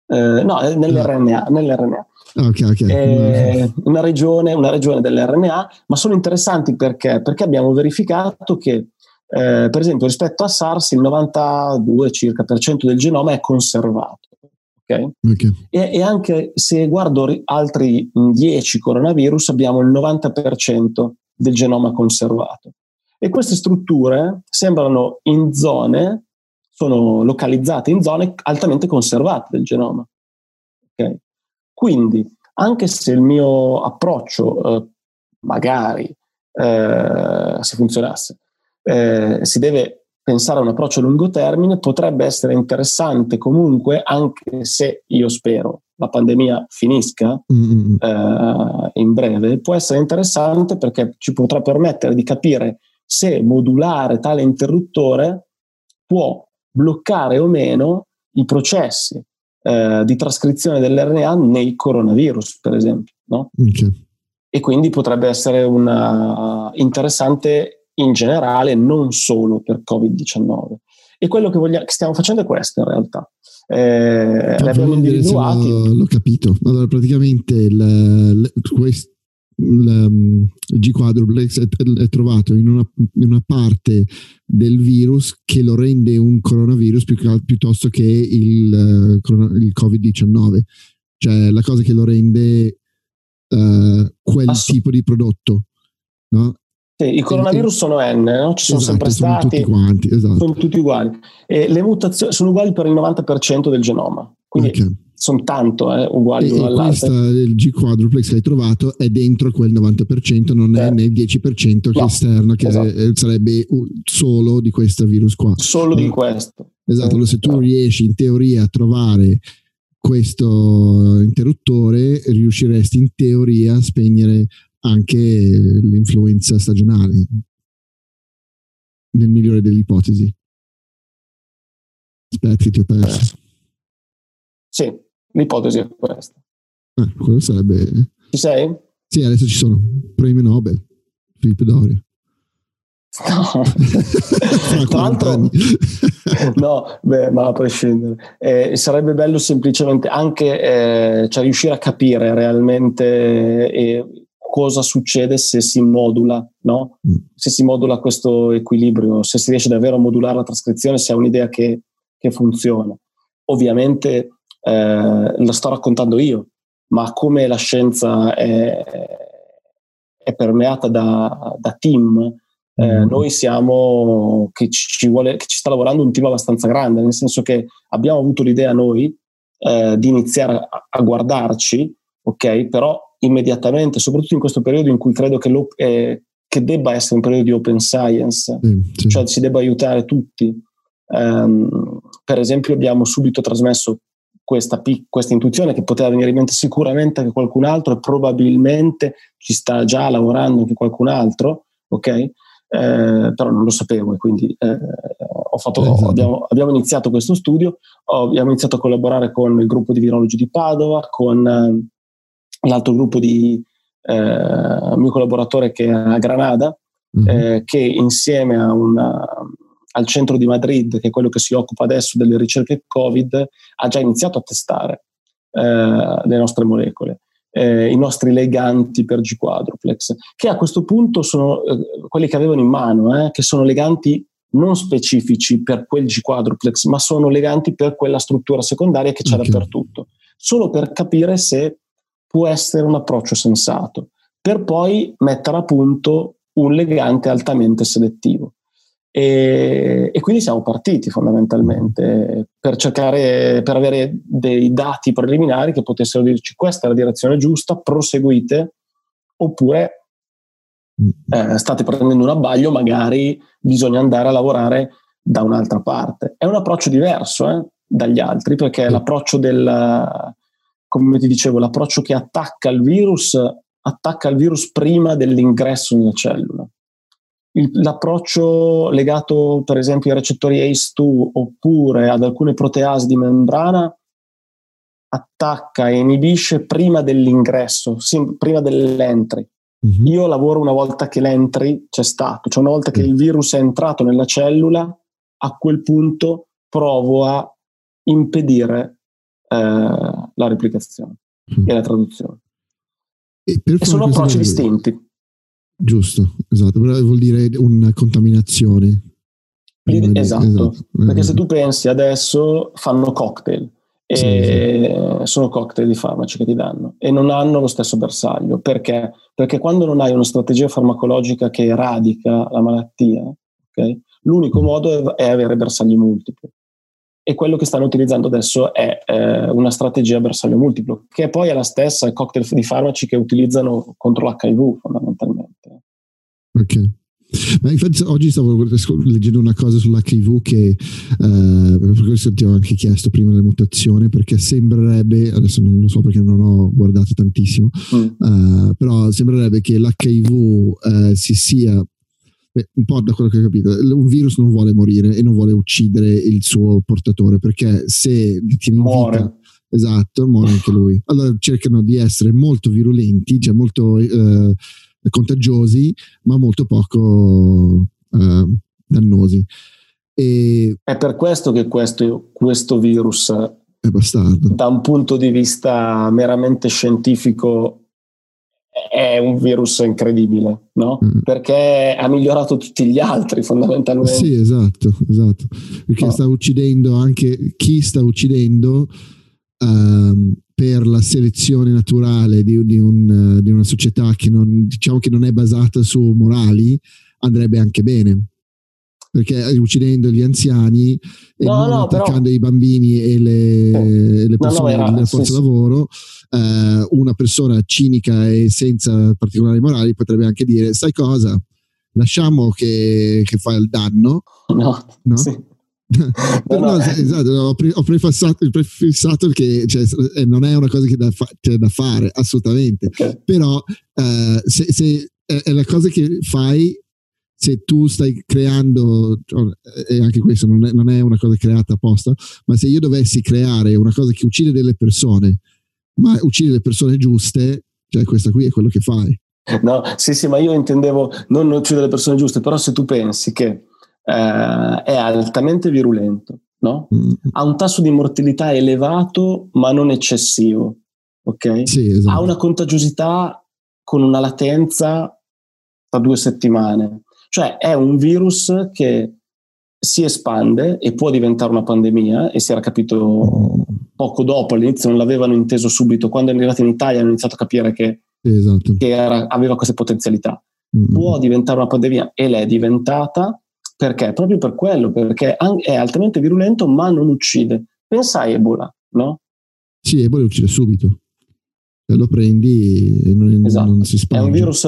Eh, no, nell'RNA. nell'RNA. Okay, okay. Eh, una, regione, una regione dell'RNA, ma sono interessanti perché? Perché abbiamo verificato che, eh, per esempio, rispetto a SARS il 92 circa per cento del genoma è conservato. Okay? Okay. E, e, anche se guardo altri 10 coronavirus abbiamo il 90% del genoma conservato. E queste strutture sembrano in zone sono localizzate in zone altamente conservate del genoma. Okay? Quindi, anche se il mio approccio eh, magari eh, se funzionasse, eh, si deve pensare a un approccio a lungo termine, potrebbe essere interessante comunque, anche se io spero la pandemia finisca mm-hmm. eh, in breve, può essere interessante perché ci potrà permettere di capire se modulare tale interruttore può bloccare o meno i processi eh, di trascrizione dell'RNA nei coronavirus, per esempio. No? Okay. E quindi potrebbe essere una, interessante in generale, non solo per Covid-19. E quello che, vogliamo, che stiamo facendo è questo in realtà. Eh, abbiamo individuati. L'ho, capito. Allora, praticamente il, questo il, mm, G quadruplex è, è trovato in una, in una, parte del virus che lo rende un coronavirus più, piuttosto che il, uh, il, Covid-19. Cioè la cosa che lo rende uh, quel Ass- tipo di prodotto. No? Sì, I coronavirus e, sono N, no? ci sono esatto, sempre stati. Sono tutti quanti, esatto. Sono tutti uguali. E le mutazioni sono uguali per il 90% del genoma. Quindi okay sono tanto eh, uguali l'uno all'altro. il G quadruplex che hai trovato è dentro quel 90%, non è eh. né il 10% che no, esterno, che esatto. sarebbe solo di questo virus qua. Solo di questo. Esatto, allora, se tu esatto. riesci in teoria a trovare questo interruttore, riusciresti in teoria a spegnere anche l'influenza stagionale, nel migliore delle ipotesi. Aspetta, che ti ho perso. Sì, L'ipotesi è questa. Eh, quello sarebbe... Ci sei? Sì, adesso ci sono. Premio Nobel, Filippo Doria. No, tra l'altro, no, beh, ma a prescindere, eh, sarebbe bello semplicemente anche eh, cioè riuscire a capire realmente eh, cosa succede se si modula, no? Mm. Se si modula questo equilibrio, se si riesce davvero a modulare la trascrizione, se è un'idea che, che funziona. Ovviamente eh, la sto raccontando io, ma come la scienza è, è permeata da, da team, eh, mm. noi siamo che ci, vuole, che ci sta lavorando un team abbastanza grande, nel senso che abbiamo avuto l'idea noi eh, di iniziare a, a, guardarci, ok? Però immediatamente, soprattutto in questo periodo in cui credo che, eh, che debba essere un periodo di open science, mm, sì. cioè si debba aiutare tutti. Um, per esempio abbiamo subito trasmesso questa, questa, intuizione che poteva venire in mente sicuramente anche qualcun altro e probabilmente ci sta già lavorando anche qualcun altro, ok? Eh, però non lo sapevo e quindi eh, fatto, esatto. abbiamo, abbiamo, iniziato questo studio, abbiamo iniziato a collaborare con il gruppo di virologi di Padova, con l'altro gruppo di eh, mio collaboratore che è a Granada, mm-hmm. che insieme a una al centro di Madrid, che è quello che si occupa adesso delle ricerche Covid, ha già iniziato a testare eh, le nostre molecole, eh, i nostri leganti per G-quadruplex, che a questo punto sono eh, quelli che avevano in mano, eh, che sono leganti non specifici per quel G-quadruplex, ma sono leganti per quella struttura secondaria che c'è okay. dappertutto, solo per capire se può essere un approccio sensato, per poi mettere a punto un legante altamente selettivo. E, e, quindi siamo partiti fondamentalmente per cercare, per avere dei dati preliminari che potessero dirci questa è la direzione giusta, proseguite, oppure eh, state prendendo un abbaglio, magari bisogna andare a lavorare da un'altra parte. È un approccio diverso eh, dagli altri perché l'approccio del, come ti dicevo, l'approccio che attacca il virus, attacca il virus prima dell'ingresso nella cellula il, l'approccio legato per esempio ai recettori ACE2 oppure ad alcune proteasi di membrana attacca e inibisce prima dell'ingresso, sim, prima dell'entry. Mm-hmm. Io lavoro una volta che l'entry c'è stato, cioè una volta che il virus è entrato nella cellula, a quel punto provo a impedire la replicazione mm-hmm. e la traduzione. E, e sono approcci distinti. Giusto, esatto, però vuol dire una contaminazione. Esatto, esatto, perché se tu pensi adesso fanno cocktail e sì, sono cocktail di farmaci che ti danno e non hanno lo stesso bersaglio. Perché? Perché quando non hai una strategia farmacologica che radica la malattia, okay, l'unico mm. modo è avere bersagli multipli e quello che stanno utilizzando adesso è eh, una strategia bersaglio multiplo, che poi è la stessa cocktail di farmaci che utilizzano contro l'HIV fondamentalmente. Ok. Ma infatti oggi stavo leggendo una cosa sull'HIV che eh, per questo ti ho anche chiesto prima della mutazione perché sembrerebbe, adesso non lo so perché non ho guardato tantissimo, mm. uh, però sembrerebbe che l'HIV uh, si sia un po' da quello che ho capito, un virus non vuole morire e non vuole uccidere il suo portatore perché se in muore. vita, esatto, muore anche lui. Allora cercano di essere molto virulenti, cioè molto eh, contagiosi, ma molto poco eh, dannosi. E È per questo che questo, questo virus, è bastardo. da un punto di vista meramente scientifico, è un virus incredibile, no? Mm. Perché ha migliorato tutti gli altri fondamentalmente. Sì, esatto, esatto. Perché oh. sta uccidendo anche chi sta uccidendo um, per la selezione naturale di, di, un, di, una società che non, diciamo che non è basata su morali, andrebbe anche bene. Perché uccidendo gli anziani e no, non no, attaccando però... i bambini e le, oh. le persone no, no, del forza sì, lavoro. Eh, una persona cinica e senza particolari morali potrebbe anche dire, sai cosa, lasciamo che, che fa il danno. No, no? Sì. no, esatto, ho, pre- ho prefissato, prefissato che cioè, eh, non è una cosa che da fa- c'è da fare assolutamente, okay. però eh, se, se è la cosa che fai se tu stai creando, e anche questo non è, non è, una cosa creata apposta, ma se io dovessi creare una cosa che uccide delle persone ma uccidi le persone giuste, cioè questa qui è quello che fai. No, sì, sì, ma io intendevo non uccidere le persone giuste, però se tu pensi che eh, è altamente virulento, no? mm. ha un tasso di mortalità elevato ma non eccessivo, ok? Sì, esatto. Ha una contagiosità con una latenza tra due settimane. Cioè è un virus che si espande e può diventare una pandemia e si era capito poco dopo, all'inizio non l'avevano inteso subito, quando è arrivato in Italia hanno iniziato a capire che, esatto. che era, aveva queste potenzialità. Mm-hmm. Può diventare una pandemia e l'è diventata perché? Proprio per quello, perché è altamente virulento ma non uccide. Pensa a Ebola, no? Sì, Ebola uccide subito. Se lo prendi e non, esatto. non si spara. È un virus,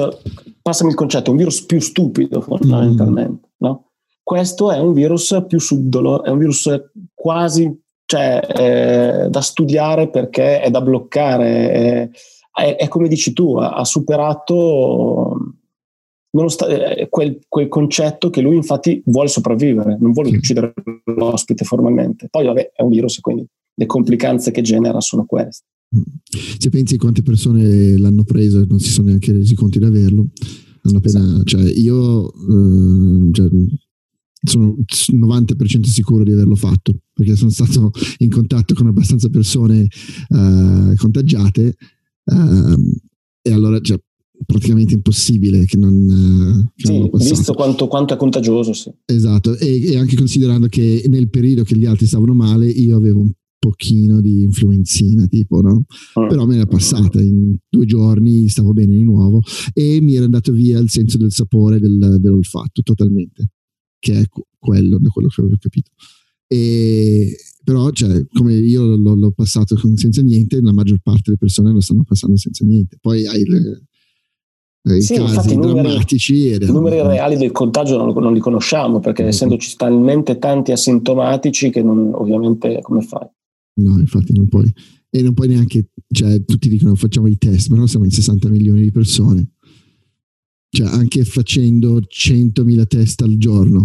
passami il concetto, è un virus più stupido fondamentalmente, mm. no? Questo è un virus più subdolo, è un virus quasi cioè, eh, da studiare perché è da bloccare, è, è, è come dici tu, ha, ha superato eh, quel, quel, concetto che lui infatti vuole sopravvivere, non vuole uccidere l'ospite formalmente. Poi vabbè, è un virus, quindi le complicanze che genera sono queste. Se pensi quante persone l'hanno preso e non si sono neanche resi conto di averlo, hanno appena, esatto. cioè io eh, cioè, sono 90% sicuro di averlo fatto perché sono stato in contatto con abbastanza persone uh, contagiate uh, e allora cioè, praticamente impossibile che non, che sì, visto quanto, quanto, è contagioso sì. esatto e, e, anche considerando che nel periodo che gli altri stavano male io avevo un pochino di influenzina tipo no mm. però me l'è passata in due giorni stavo bene di nuovo e mi era andato via il senso del sapore del, dell'olfatto totalmente che è quello, da quello che avevo capito. E, però, cioè, come io l'ho, l'ho passato senza niente, la maggior parte delle persone lo stanno passando senza niente. Poi hai le, i sì, casi numeri, drammatici. I numeri reali del contagio non, non li conosciamo perché mm-hmm. essendoci talmente tanti asintomatici che non, ovviamente come fai? No, infatti non puoi. E non puoi neanche, cioè, tutti dicono facciamo i test, ma noi siamo in 60 milioni di persone cioè anche facendo 100.000 test al giorno.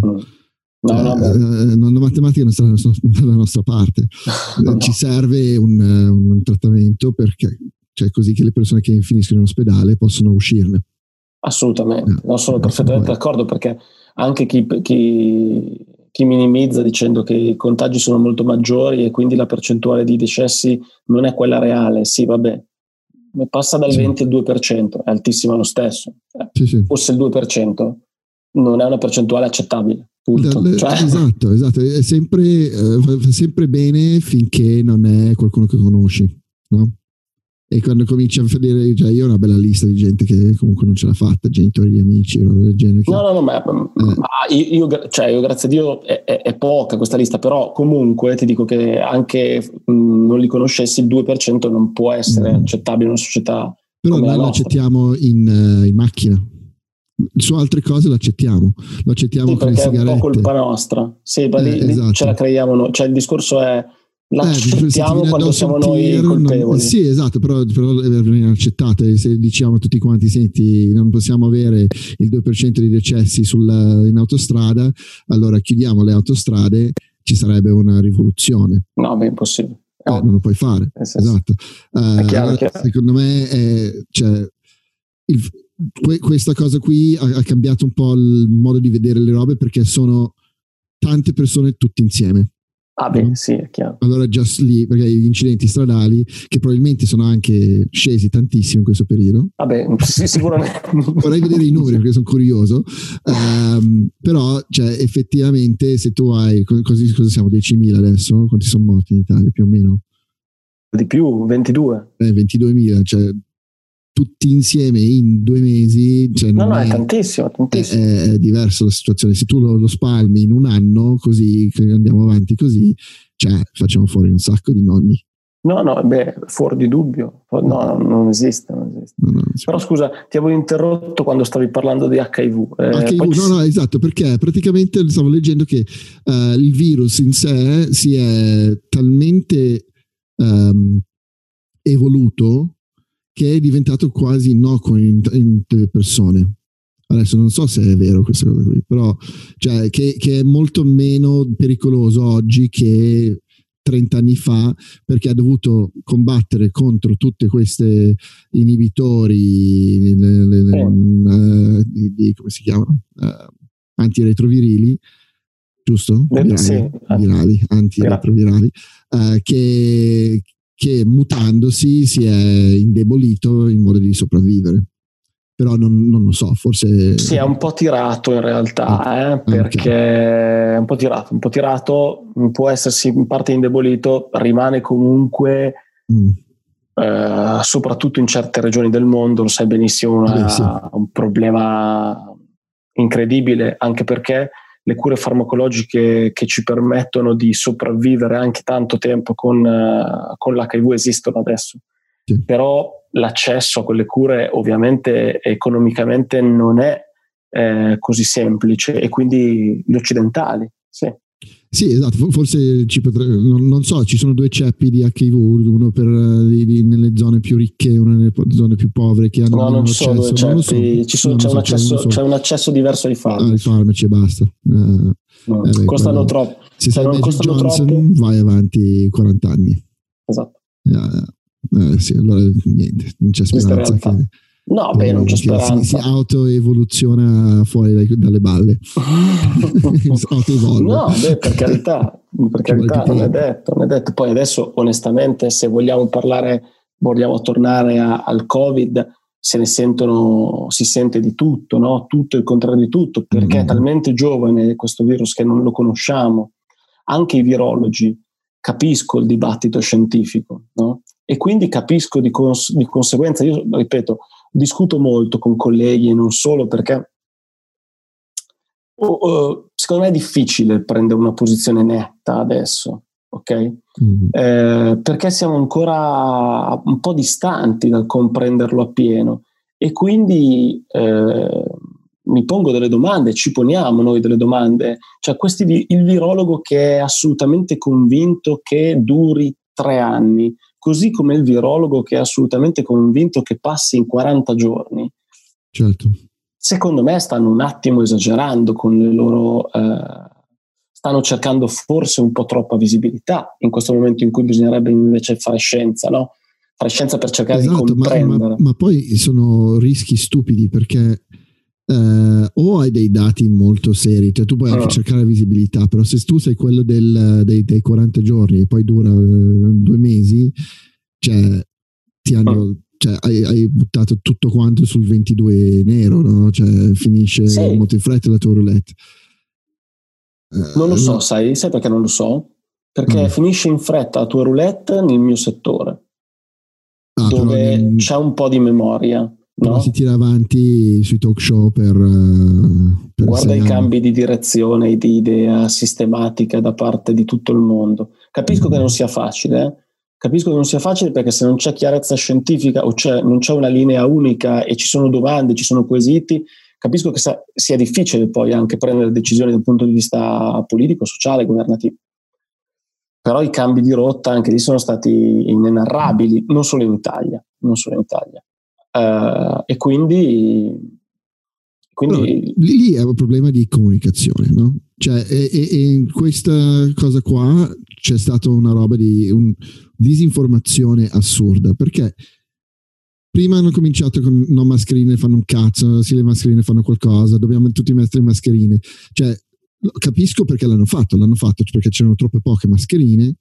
No, no, eh, la matematica non sta dalla nostra parte. Ci serve un, un, trattamento perché, cioè così che le persone che finiscono in ospedale possono uscirne. Assolutamente, eh, no, sono perfettamente d'accordo perché anche chi, chi, chi, minimizza dicendo che i contagi sono molto maggiori e quindi la percentuale di decessi non è quella reale, sì, vabbè, passa dal sì. 20 al 2%, è altissima lo stesso. Sì, sì. Fosse il 2%, non è una percentuale accettabile. Le, cioè. Esatto, esatto, è sempre, eh, sempre bene finché non è qualcuno che conosci, no? E quando cominci a vedere, cioè io ho una bella lista di gente che comunque non ce l'ha fatta, genitori di amici, roba del genere. No, no, no, ma, eh. ma io, cioè, io, grazie a Dio, è, è, è, poca questa lista, però comunque ti dico che anche mh, non li conoscessi, il 2% non può essere mm. accettabile in una società. Però noi lo accettiamo in, uh, in, macchina. Su altre cose lo accettiamo, lo accettiamo sì, con le sigarette. È un po' colpa nostra, sì, ma eh, lì, esatto. ce la creiamo noi. Cioè il discorso è l'accettiamo eh, quando siamo noi colpevoli. Non, sì, esatto, però, però viene accettata. Se diciamo tutti quanti, senti, non possiamo avere il 2% di decessi sulla, in autostrada, allora chiudiamo le autostrade, ci sarebbe una rivoluzione. No, è impossibile. Eh, non lo puoi fare. Eh, esatto. Uh, è chiaro, chiaro. Secondo me è, cioè, il, que, questa cosa qui ha, ha cambiato un po' il modo di vedere le robe perché sono tante persone tutte insieme Ah beh, sì, è chiaro. Allora già lì, perché gli incidenti stradali, che probabilmente sono anche scesi tantissimo in questo periodo. Vabbè, sì, sicuramente. Vorrei vedere i numeri perché sono curioso. Um, però, cioè, effettivamente, se tu hai, così, cosa siamo, 10.000 adesso? Quanti sono morti in Italia, più o meno? Di più, 22. Eh, 22.000, cioè tutti insieme in due mesi. Cioè no, no, è, è tantissimo, tantissimo. È, è, diversa la situazione. Se tu lo, lo, spalmi in un anno, così andiamo avanti così, cioè facciamo fuori un sacco di nonni. No, no, beh, fuori di dubbio. No, non esiste. Non esiste. No, no, Però scusa, ti avevo interrotto quando stavi parlando di HIV. Eh, HIV no, no, esatto, perché praticamente stavo leggendo che uh, il virus in sé si è talmente um, evoluto che è diventato quasi innocuo in, in delle persone. Adesso non so se è vero questa cosa qui, però cioè, che, che, è molto meno pericoloso oggi che 30 anni fa perché ha dovuto combattere contro tutte queste inibitori le, le, le, uh, di, di, come si chiamano uh, antiretrovirili giusto? Virali, sì. virali antiretrovirali uh, che, che mutandosi si è indebolito in modo di sopravvivere. però non, non, lo so, forse... Sì, è un po' tirato in realtà, ah, eh, perché okay. è un po' tirato, un po' tirato, può essersi in parte indebolito, rimane comunque, mm. eh, soprattutto in certe regioni del mondo, lo sai benissimo, una, eh, sì. un problema incredibile, anche perché le cure farmacologiche che ci permettono di sopravvivere anche tanto tempo con, uh, con l'HIV esistono adesso. Sì. Però l'accesso a quelle cure ovviamente economicamente non è eh, così semplice e quindi gli occidentali, sì. Sì, esatto, forse ci potre, non, non, so, ci sono due ceppi di HIV, uno per, di, di, nelle zone più ricche e uno nelle zone più povere che hanno no, non accesso. Sono due ceppi, so. sono, c'è, un accesso, c'è, un accesso, diverso ai farmaci. Ah, ai farmaci e basta. Eh, no, eh, costano quello, troppo. Se sei costano Johnson troppo. vai avanti 40 anni. Esatto. Yeah, eh, sì, allora niente, non c'è speranza che... No, beh, non c'è speranza. Si, si autoevoluziona fuori dai, dalle balle. no, beh, per carità, per carità non, è detto, non è detto. Poi adesso, onestamente, se vogliamo parlare, vogliamo tornare a, al Covid, se ne sentono, si sente di tutto, no? tutto il contrario di tutto, perché mm-hmm. è talmente giovane questo virus che non lo conosciamo. Anche i virologi capisco il dibattito scientifico, no? E quindi capisco di, cons- di conseguenza, io ripeto, discuto molto con colleghi e non solo perché oh, oh, secondo me è difficile prendere una posizione netta adesso, ok? Mm-hmm. Eh, perché siamo ancora un po' distanti dal comprenderlo appieno e quindi eh, mi pongo delle domande, ci poniamo noi delle domande. Cioè, questi, il virologo che è assolutamente convinto che duri tre anni, così come il virologo che è assolutamente convinto che passi in 40 giorni. Certo. Secondo me stanno un attimo esagerando con le loro... Eh, stanno cercando forse un po' troppa visibilità in questo momento in cui bisognerebbe invece fare scienza, no? Fare scienza per cercare esatto, di comprendere. Ma, ma, ma poi sono rischi stupidi perché Uh, o hai dei dati molto seri, cioè tu puoi anche uh. cercare visibilità, però se tu sei quello del, dei, dei, 40 giorni e poi dura uh, due mesi, cioè, ti hanno, uh. cioè, hai, hai, buttato tutto quanto sul 22 nero, no? cioè, finisce sì. molto in fretta la tua roulette. non lo so, sai, sai perché non lo so? Perché mm. finisce in fretta la tua roulette nel mio settore, ah, dove però, c'è un po' di memoria No? si tira avanti sui talk show per, eh, per guarda i anni. cambi di direzione e di idea sistematica da parte di tutto il mondo capisco mm. che non sia facile eh? capisco che non sia facile perché se non c'è chiarezza scientifica o c'è, non c'è una linea unica e ci sono domande, ci sono quesiti capisco che sa, sia difficile poi anche prendere decisioni dal punto di vista politico, sociale, governativo però i cambi di rotta anche lì sono stati inenarrabili non solo in Italia non solo in Italia Uh, e quindi, quindi... No, lì, è un problema di comunicazione, no? Cioè, e, e, in questa cosa qua c'è stata una roba di un, disinformazione assurda perché prima hanno cominciato con no mascherine fanno un cazzo, sì le mascherine fanno qualcosa, dobbiamo tutti mettere mascherine. Cioè, capisco perché l'hanno fatto, l'hanno fatto perché c'erano troppe poche mascherine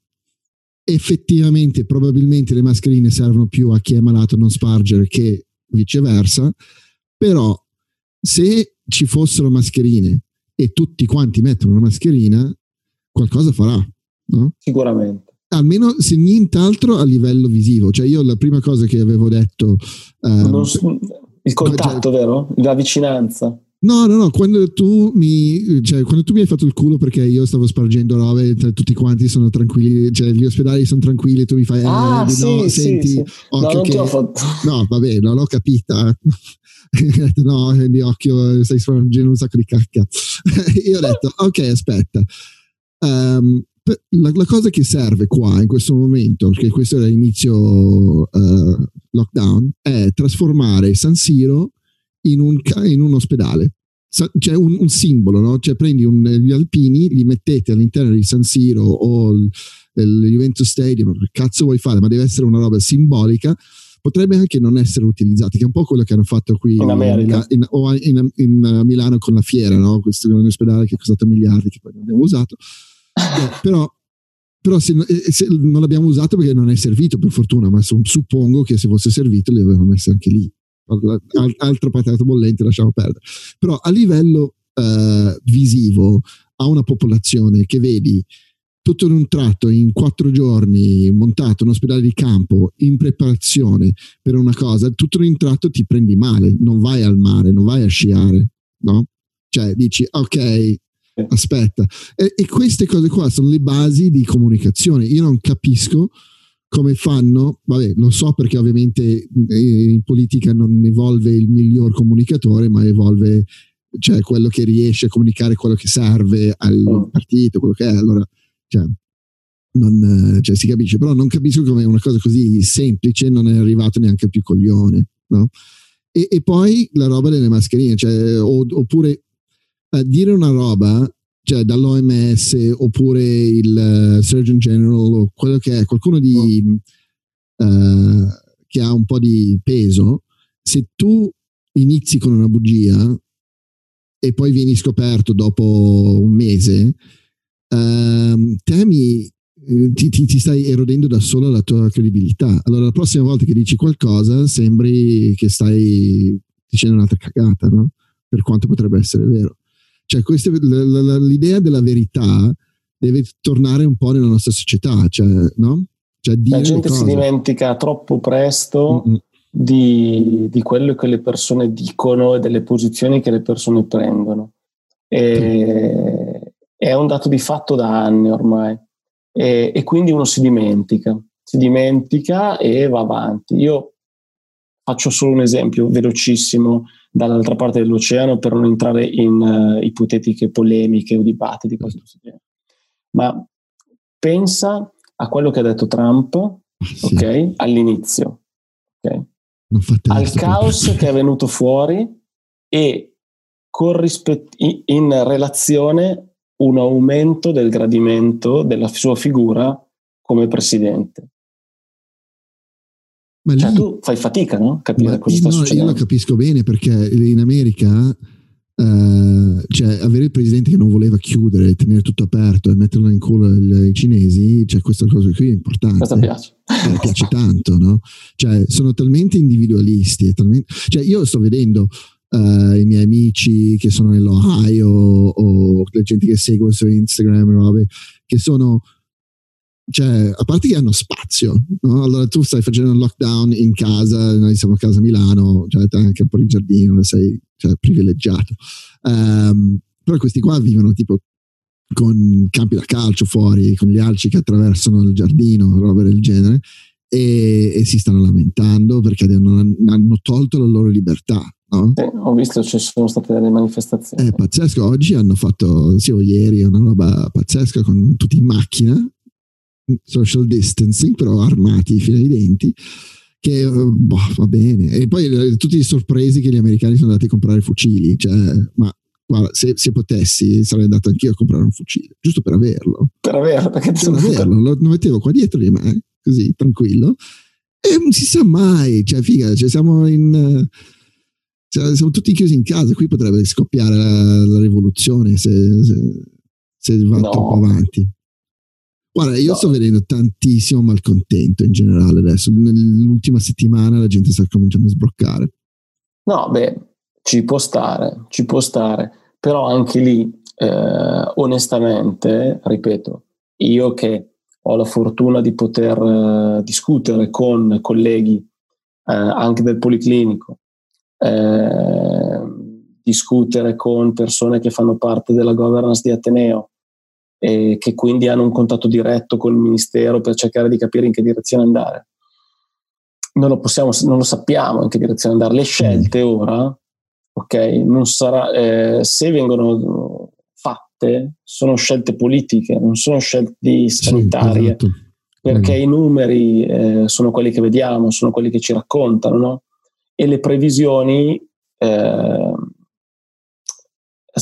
effettivamente probabilmente le mascherine servono più a chi è malato a non spargere che viceversa, però se ci fossero mascherine e tutti quanti mettono una mascherina, qualcosa farà, no? Sicuramente. Almeno se nient'altro a livello visivo. Cioè io la prima cosa che avevo detto... Um, il contatto, cioè, vero? La vicinanza. No, no, no, quando tu mi, cioè, quando tu mi hai fatto il culo perché io stavo spargendo robe, tutti quanti sono tranquilli, cioè gli ospedali sono tranquilli, tu mi fai, eh, ah, sì, no, sì, senti, sì. occhio no, che... no, vabbè, non l'ho capita. no, di occhio stai spargendo un sacco di cacca. io ho detto, ok, aspetta. Um, la, la, cosa che serve qua in questo momento, perché questo era l'inizio uh, lockdown, è trasformare San Siro in un, in un ospedale. C'è un, un simbolo, no? Cioè prendi un, gli alpini, li mettete all'interno di San Siro o il, il Juventus Stadium, che cazzo vuoi fare? Ma deve essere una roba simbolica potrebbe anche non essere utilizzati, che è un po' quello che hanno fatto qui in America. In, o in, in, Milano con la fiera, no? questo un ospedale che è costato miliardi, che poi non abbiamo usato. Eh, però, però se, eh, se, non l'abbiamo usato perché non è servito, per fortuna, ma suppongo che se fosse servito li avevano messi anche lì. Altro patato bollente, lasciamo perdere. Però a livello uh, visivo, a una popolazione che vedi tutto in un tratto, in quattro giorni, montato un ospedale di campo, in preparazione per una cosa, tutto in un tratto ti prendi male, non vai al mare, non vai a sciare, no? Cioè dici, ok, aspetta. E, e queste cose qua sono le basi di comunicazione. Io non capisco come fanno, vabbè, lo so perché ovviamente eh, in politica non evolve il miglior comunicatore, ma evolve cioè quello che riesce a comunicare quello che serve al mm. partito, quello che è. Allora, cioè, non, cioè, si capisce, però non capisco come una cosa così semplice non è arrivato neanche più coglione, no? E, e poi la roba delle mascherine, cioè, o, oppure uh, dire una roba, cioè dall'OMS oppure il uh, Surgeon General o quello che è, qualcuno di, uh, che ha un po' di peso, se tu inizi con una bugia e poi vieni scoperto dopo un mese, uh, temi eh, ti, ti, ti, stai erodendo da solo la tua credibilità. Allora, la prossima volta che dici qualcosa, sembri che stai dicendo un'altra cagata, no? Per quanto potrebbe essere vero. Cioè, queste, la, la, l'idea della verità deve tornare un po' nella nostra società, cioè, no? Cioè, la gente si dimentica troppo presto di, di, quello che le persone dicono e delle posizioni che le persone prendono. E, sì è un dato di fatto da anni ormai e, e quindi uno si dimentica, si dimentica e va avanti. Io faccio solo un esempio velocissimo dall'altra parte dell'oceano per non entrare in uh, ipotetiche polemiche o dibattiti genere. Ma pensa a quello che ha detto Trump sì. okay, all'inizio, okay? al caos che è venuto fuori e corrispe- in relazione un aumento del gradimento della sua figura come presidente. Ma cioè, lì, tu fai fatica, no? Capire cosa sta no, succedendo. Io lo capisco bene perché in America uh, cioè, avere il presidente che non voleva chiudere, tenere tutto aperto e metterlo in culo ai, cinesi, cioè questa cosa qui è importante. Questa piace. Eh, piace tanto, no? Cioè, sono talmente individualisti. Talmente, cioè, io sto vedendo uh, i miei amici che sono nell'Ohio o la gente che segue su Instagram, robe, che sono cioè, a parte che hanno spazio, no? allora tu stai facendo un lockdown in casa, noi siamo a casa a Milano, cioè hai anche un po' di giardino, sei cioè, privilegiato. Um, però questi qua vivono tipo con campi da calcio fuori, con gli alci che attraversano il giardino, robe del genere, e, e si stanno lamentando perché hanno, hanno tolto la loro libertà. No? Eh, ho visto ci sono state delle manifestazioni. È pazzesco. Oggi hanno fatto, sì, o ieri, una roba pazzesca con tutti in macchina, social distancing, però armati fino ai denti. Che boh, va bene. E poi eh, tutti i sorpresi che gli americani sono andati a comprare fucili. Cioè, ma guarda, se, se, potessi sarei andato anch'io a comprare un fucile, giusto per averlo. Per averlo, perché per averlo, lo, lo mettevo qua dietro di me, così, tranquillo. E non si sa mai, cioè, figa, cioè, siamo in cioè, siamo tutti chiusi in casa, qui potrebbe scoppiare la, la rivoluzione se, se, se va no. troppo avanti. Guarda, io no. sto vedendo tantissimo malcontento in generale adesso. Nell'ultima settimana la gente sta cominciando a sbroccare. No, beh, ci può stare, ci può stare. Però anche lì, eh, onestamente, ripeto, io che ho la fortuna di poter eh, discutere con colleghi eh, anche del Policlinico, eh, discutere con persone che fanno parte della governance di Ateneo e che quindi hanno un contatto diretto col ministero per cercare di capire in che direzione andare. Non lo, possiamo, non lo sappiamo in che direzione andare. Le scelte ora, ok, non sarà, eh, se vengono fatte, sono scelte politiche, non sono scelte sanitarie. Sì, esatto. Perché mm. i numeri eh, sono quelli che vediamo, sono quelli che ci raccontano, no? e le previsioni eh,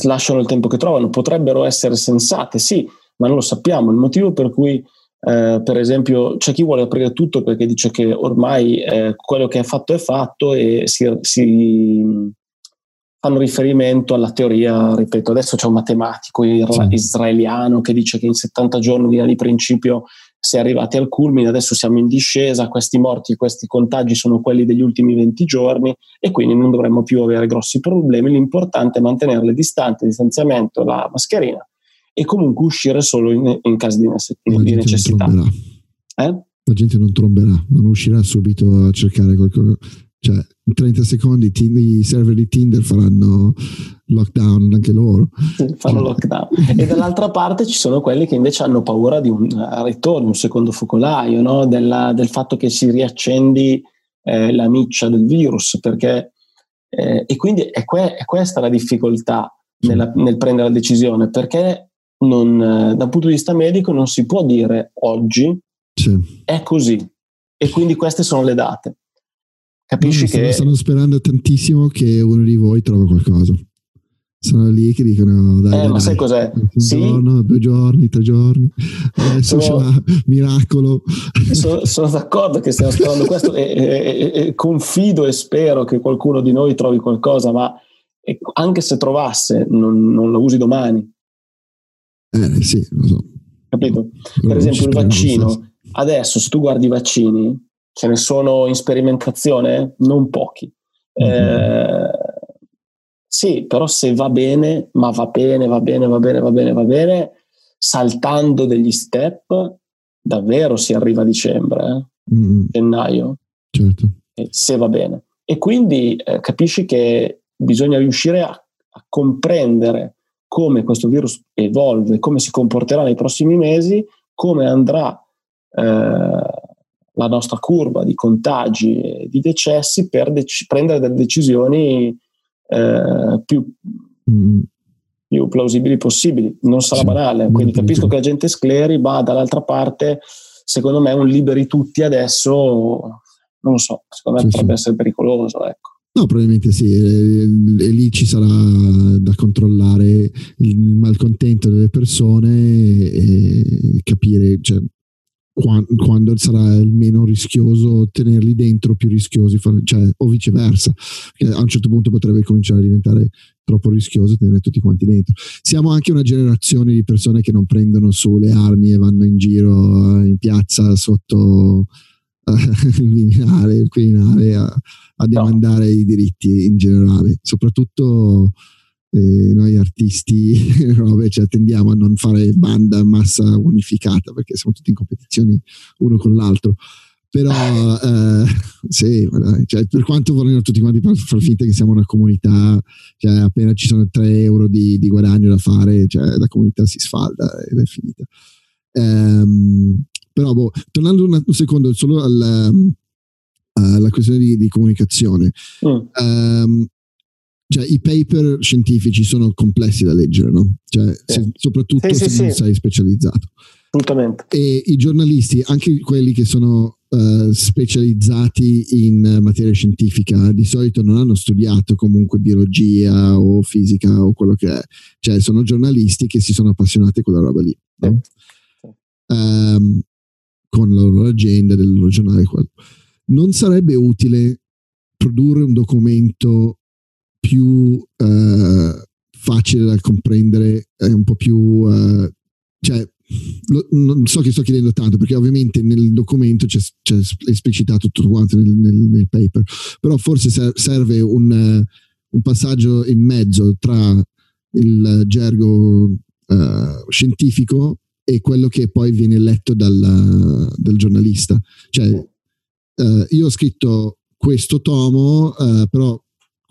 lasciano il tempo che trovano. Potrebbero essere sensate, sì, ma non lo sappiamo. Il motivo per cui, eh, per esempio, c'è chi vuole aprire tutto perché dice che ormai eh, quello che è fatto è fatto e si, si, fanno riferimento alla teoria, ripeto, adesso c'è un matematico israeliano che dice che in 70 giorni, di principio, si è arrivati al culmine, adesso siamo in discesa, questi morti, questi contagi sono quelli degli ultimi 20 giorni e quindi non dovremmo più avere grossi problemi, l'importante è mantenere le distanze, il distanziamento, la mascherina e comunque uscire solo in, in caso di, di necessità. Eh? La gente non tromberà, non uscirà subito a cercare qualcosa. Cioè, in 30 secondi i server di Tinder faranno lockdown anche loro. Sì, fanno cioè. lockdown. E dall'altra parte ci sono quelli che invece hanno paura di un uh, ritorno, un secondo focolaio, no? Della, del fatto che si riaccendi eh, la miccia del virus, perché eh, e quindi è, que- è, questa la difficoltà nella, nel prendere la decisione, perché non, eh, da un punto di vista medico non si può dire oggi sì. è così e quindi queste sono le date. Capisci no, che... Stanno sperando tantissimo che uno di voi trova qualcosa. Sono lì che dicono: Dai, eh, dai, ma sai cos'è? Un sì. giorno, due giorni, tre giorni. Adesso sono, miracolo. Sono, sono, d'accordo che stiamo sperando questo e, e, e, confido e spero che qualcuno di noi trovi qualcosa, ma anche se trovasse, non, non lo usi domani. Eh sì, lo so. Capito? Per esempio il vaccino. Adesso se tu guardi i vaccini, ce ne sono in sperimentazione? Non pochi. Mm-hmm. Eh, sì, però se va bene, ma va bene, va bene, va bene, va bene, va bene, saltando degli step, davvero si arriva a dicembre, eh? mm-hmm. gennaio. Certo. Se va bene. E quindi eh, capisci che bisogna riuscire a, a comprendere come questo virus evolve, come si comporterà nei prossimi mesi, come andrà eh, la nostra curva di contagi e di decessi per dec- prendere delle decisioni eh, più, mm. più, plausibili possibili. Non sarà sì, banale, quindi capisco che la gente scleri, ma dall'altra parte, secondo me, un liberi tutti adesso, non lo so, secondo me sì, potrebbe sì. essere pericoloso. Ecco. No, probabilmente sì, e, e, lì ci sarà da controllare il malcontento delle persone e, e capire cioè, quando, sarà il meno rischioso tenerli dentro, più rischiosi, cioè, o viceversa, perché a un certo punto potrebbe cominciare a diventare troppo rischioso tenere tutti quanti dentro. Siamo anche una generazione di persone che non prendono su le armi e vanno in giro in piazza sotto il Viminale, il Quirinale a, a demandare no. i diritti in generale, soprattutto eh, noi artisti robe, cioè, tendiamo a non fare banda massa unificata perché siamo tutti in competizioni uno con l'altro. Però eh, sì, cioè, per quanto vogliono tutti quanti far finta che siamo una comunità, cioè, appena ci sono 3 euro di, di guadagno da fare, cioè, la comunità si sfalda ed è finita. Um, però, boh, tornando un, un, secondo solo alla, alla questione di, di comunicazione, mm. um, cioè, i paper scientifici sono complessi da leggere, no? Cioè, sì. se, soprattutto sì, se sì, non sei specializzato. Assolutamente. E i giornalisti, anche quelli che sono uh, specializzati in materia scientifica, di solito non hanno studiato comunque biologia o fisica o quello che è. Cioè, sono giornalisti che si sono appassionati a quella roba lì. No? Um, con la loro agenda del loro giornale. Quello. Non sarebbe utile produrre un documento più uh, facile da comprendere, è un po' più... Uh, cioè, lo, non so che sto chiedendo tanto perché ovviamente nel documento c'è, c'è esplicitato tutto quanto nel, nel, nel, paper, però forse serve un, uh, un, passaggio in mezzo tra il gergo uh, scientifico e quello che poi viene letto dal, dal giornalista. Cioè, uh, io ho scritto questo tomo, però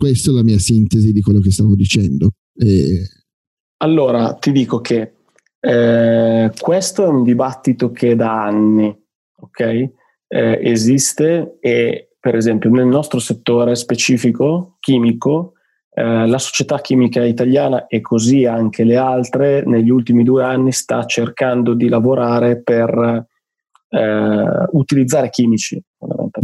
questa è la mia sintesi di quello che stavo dicendo. E... Allora, ti dico che eh, questo è un dibattito che da anni, ok? Eh, esiste e per esempio nel nostro settore specifico chimico eh, la società chimica italiana e così anche le altre negli ultimi due anni sta cercando di lavorare per eh, utilizzare chimici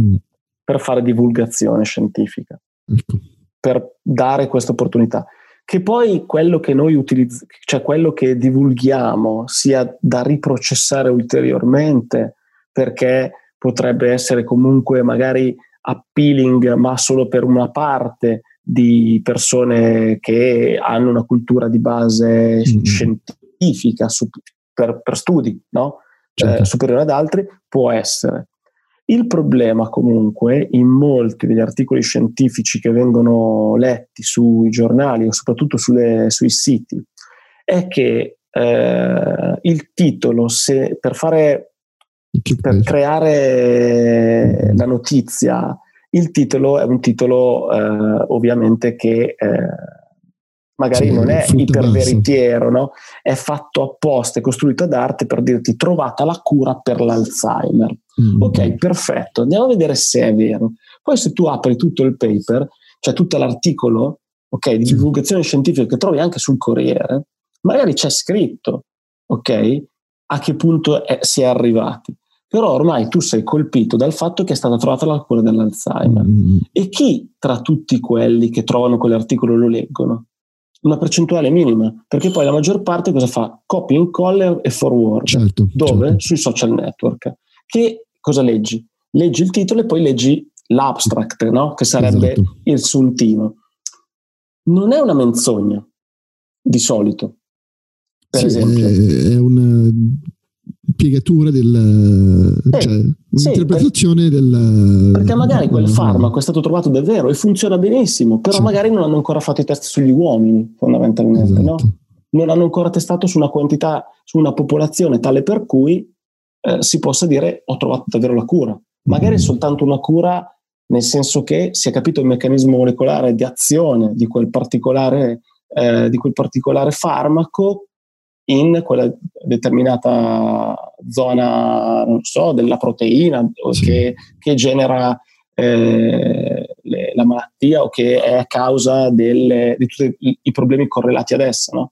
mm. per fare divulgazione scientifica, ecco. Per dare questa opportunità. Che poi quello che noi utilizziamo, cioè quello che divulghiamo sia da riprocessare ulteriormente perché potrebbe essere comunque magari appealing ma solo per una parte di persone che hanno una cultura di base mm-hmm. scientifica su, per, per, studi, no? certo. eh, superiore ad altri, può essere. Il problema comunque in molti degli articoli scientifici che vengono letti sui giornali o soprattutto sulle, sui siti è che eh, il titolo, se, per, fare, per creare la notizia, il titolo è un titolo eh, ovviamente che eh, magari sì, non è iperveritiero, no? è fatto apposta, è costruito ad arte per dirti trovata la cura per l'Alzheimer. Mm. Ok, perfetto, andiamo a vedere se è vero. Poi se tu apri tutto il paper, cioè tutto l'articolo okay, di divulgazione scientifica che trovi anche sul Corriere, magari c'è scritto, ok, a che punto è, si è arrivati. Però ormai tu sei colpito dal fatto che è stata trovata la cura dell'Alzheimer. Mm. E chi tra tutti quelli che trovano quell'articolo lo leggono? Una percentuale minima, perché poi la maggior parte cosa fa? Copy, incoller e forward. Certo, dove? Certo. Sui social network. Che cosa leggi? Leggi il titolo e poi leggi l'abstract, no? che sarebbe esatto. il suntino. Non è una menzogna, di solito, per sì, esempio. È, è una piegatura del, eh, cioè, un'interpretazione sì, per, del... Perché magari quel farmaco è stato trovato davvero e funziona benissimo, però sì. magari non hanno ancora fatto i test sugli uomini, fondamentalmente, esatto. no? Non hanno ancora testato su una quantità, su una popolazione tale per cui eh, si possa dire ho trovato davvero la cura. Magari mm. soltanto una cura nel senso che si è capito il meccanismo molecolare di azione di quel particolare, eh, di quel particolare farmaco in quella determinata zona, non so, della proteina sì. che, che, genera eh, le, la malattia o che è a causa delle, di tutti i problemi correlati ad essa. No?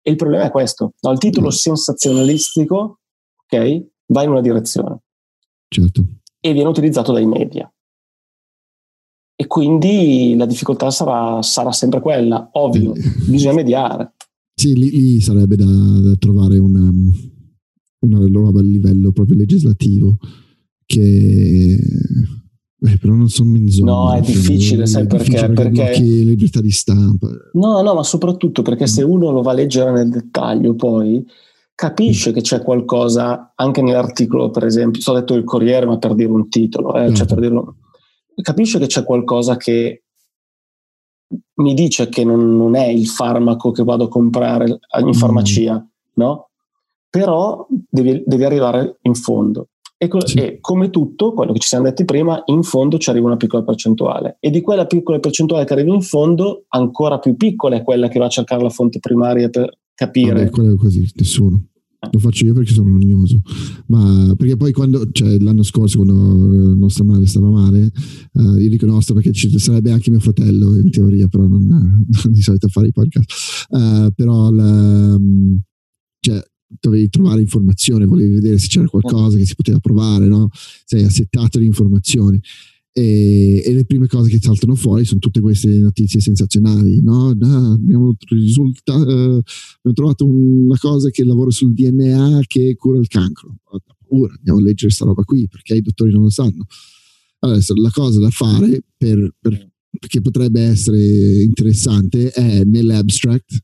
E il problema è questo, no? il titolo mm. sensazionalistico okay, va in una direzione certo. e viene utilizzato dai media. E quindi la difficoltà sarà, sarà sempre quella, ovvio, bisogna mediare. Sì, lì, lì sarebbe da, da trovare una, una, roba a livello proprio legislativo che eh, però non sono in zona. No, è difficile, sai perché? perché... libertà di stampa. No, no, ma soprattutto perché mm. se uno lo va a leggere nel dettaglio poi capisce mm. che c'è qualcosa anche nell'articolo, per esempio, sto detto il Corriere, ma per dire un titolo, eh, mm. cioè per dirlo, capisce che c'è qualcosa che mi dice che non, non, è il farmaco che vado a comprare in mm. farmacia, mm. no? Però devi, devi, arrivare in fondo. E, co- sì. e, come tutto, quello che ci siamo detti prima, in fondo ci arriva una piccola percentuale. E di quella piccola percentuale che arriva in fondo, ancora più piccola è quella che va a cercare la fonte primaria per capire. Vabbè, quello è così, nessuno. Lo faccio io perché sono noioso. Ma perché poi quando, cioè l'anno scorso, quando nostra madre stava male, uh, io dico nostra perché ci sarebbe anche mio fratello in teoria, però non, non di solito fare i podcast. Uh, però la, cioè, dovevi trovare informazioni, volevi vedere se c'era qualcosa che si poteva provare, no? Sei assettato di informazioni. E, e, le prime cose che saltano fuori sono tutte queste notizie sensazionali. No? Ah, abbiamo, risulta, eh, abbiamo, trovato una cosa che lavora sul DNA che cura il cancro. Ora andiamo a leggere questa roba qui perché i dottori non lo sanno. Allora, la cosa da fare per, per, che potrebbe essere interessante è nell'abstract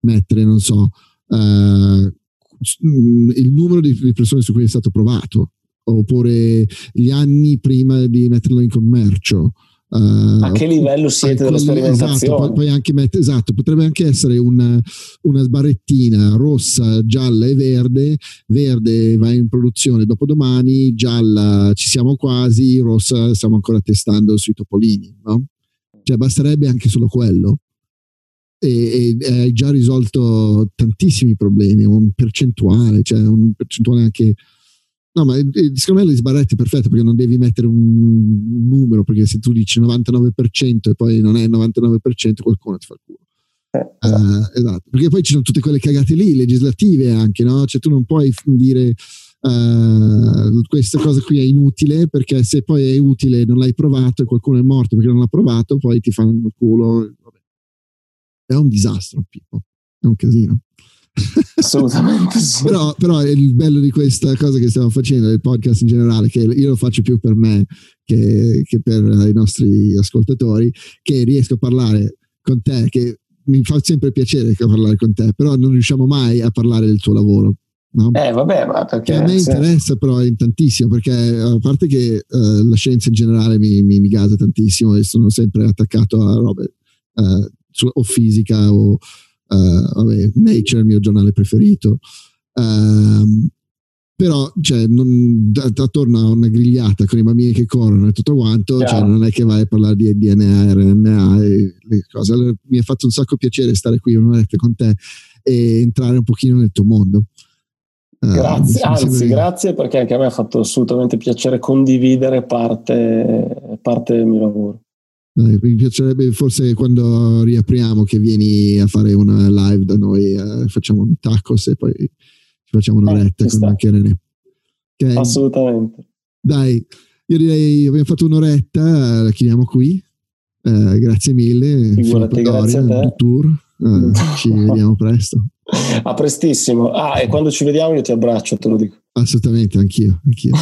mettere, non so, uh, il numero di persone su cui è stato provato oppure gli anni prima di metterlo in commercio. Uh, a che livello siete dello sperimentazione? Esatto, poi, poi anche met- esatto, potrebbe anche essere una, una sbarrettina rossa, gialla e verde. Verde va in produzione dopodomani, gialla ci siamo quasi, rossa stiamo ancora testando sui topolini. No? Cioè basterebbe anche solo quello. E, e hai già risolto tantissimi problemi, un percentuale, cioè un percentuale anche No, ma secondo me le sbarrette è perfetto perché non devi mettere un numero, perché se tu dici 99% e poi non è il 99%, qualcuno ti fa il culo. Eh, uh, esatto, perché poi ci sono tutte quelle cagate lì, legislative anche, no? Cioè tu non puoi dire uh, questa cosa qui è inutile perché se poi è utile non l'hai provato e qualcuno è morto perché non l'ha provato, poi ti fanno il culo. Vabbè. È un disastro, Pippo, è un casino. Assolutamente sì. però, però, il bello di questa cosa che stiamo facendo, del podcast in generale, che io lo faccio più per me che, che per i nostri ascoltatori, che riesco a parlare con te, che mi fa sempre piacere parlare con te, però non riusciamo mai a parlare del tuo lavoro. No? Eh, vabbè, ma perché... A me interessa però tantissimo, perché a parte che uh, la scienza in generale mi, mi, mi, gasa tantissimo e sono sempre attaccato a robe uh, su, o fisica o vabbè, Nature, il mio giornale preferito. Um, però cioè, non, attorno a una grigliata con i bambini che corrono e tutto quanto, cioè, non è che vai a parlare di DNA, RNA e le cose. Allora, mi ha fatto un sacco piacere stare qui un'oretta con te e entrare un pochino nel tuo mondo. Uh, grazie, anzi, che... grazie perché anche a me ha fatto assolutamente piacere condividere parte, parte del mio lavoro. Dai, mi piacerebbe forse quando riapriamo che vieni a fare una live da noi, eh, facciamo un tacos e poi ci facciamo un'oretta eh, con anche René. Okay. Assolutamente. Dai, io direi abbiamo fatto un'oretta, la chiudiamo qui. Eh, grazie mille. Figurati, grazie a te. Tour. Eh, ci vediamo presto. A prestissimo. Ah, e quando ci vediamo io ti abbraccio, te lo dico. Assolutamente, anch'io. anch'io.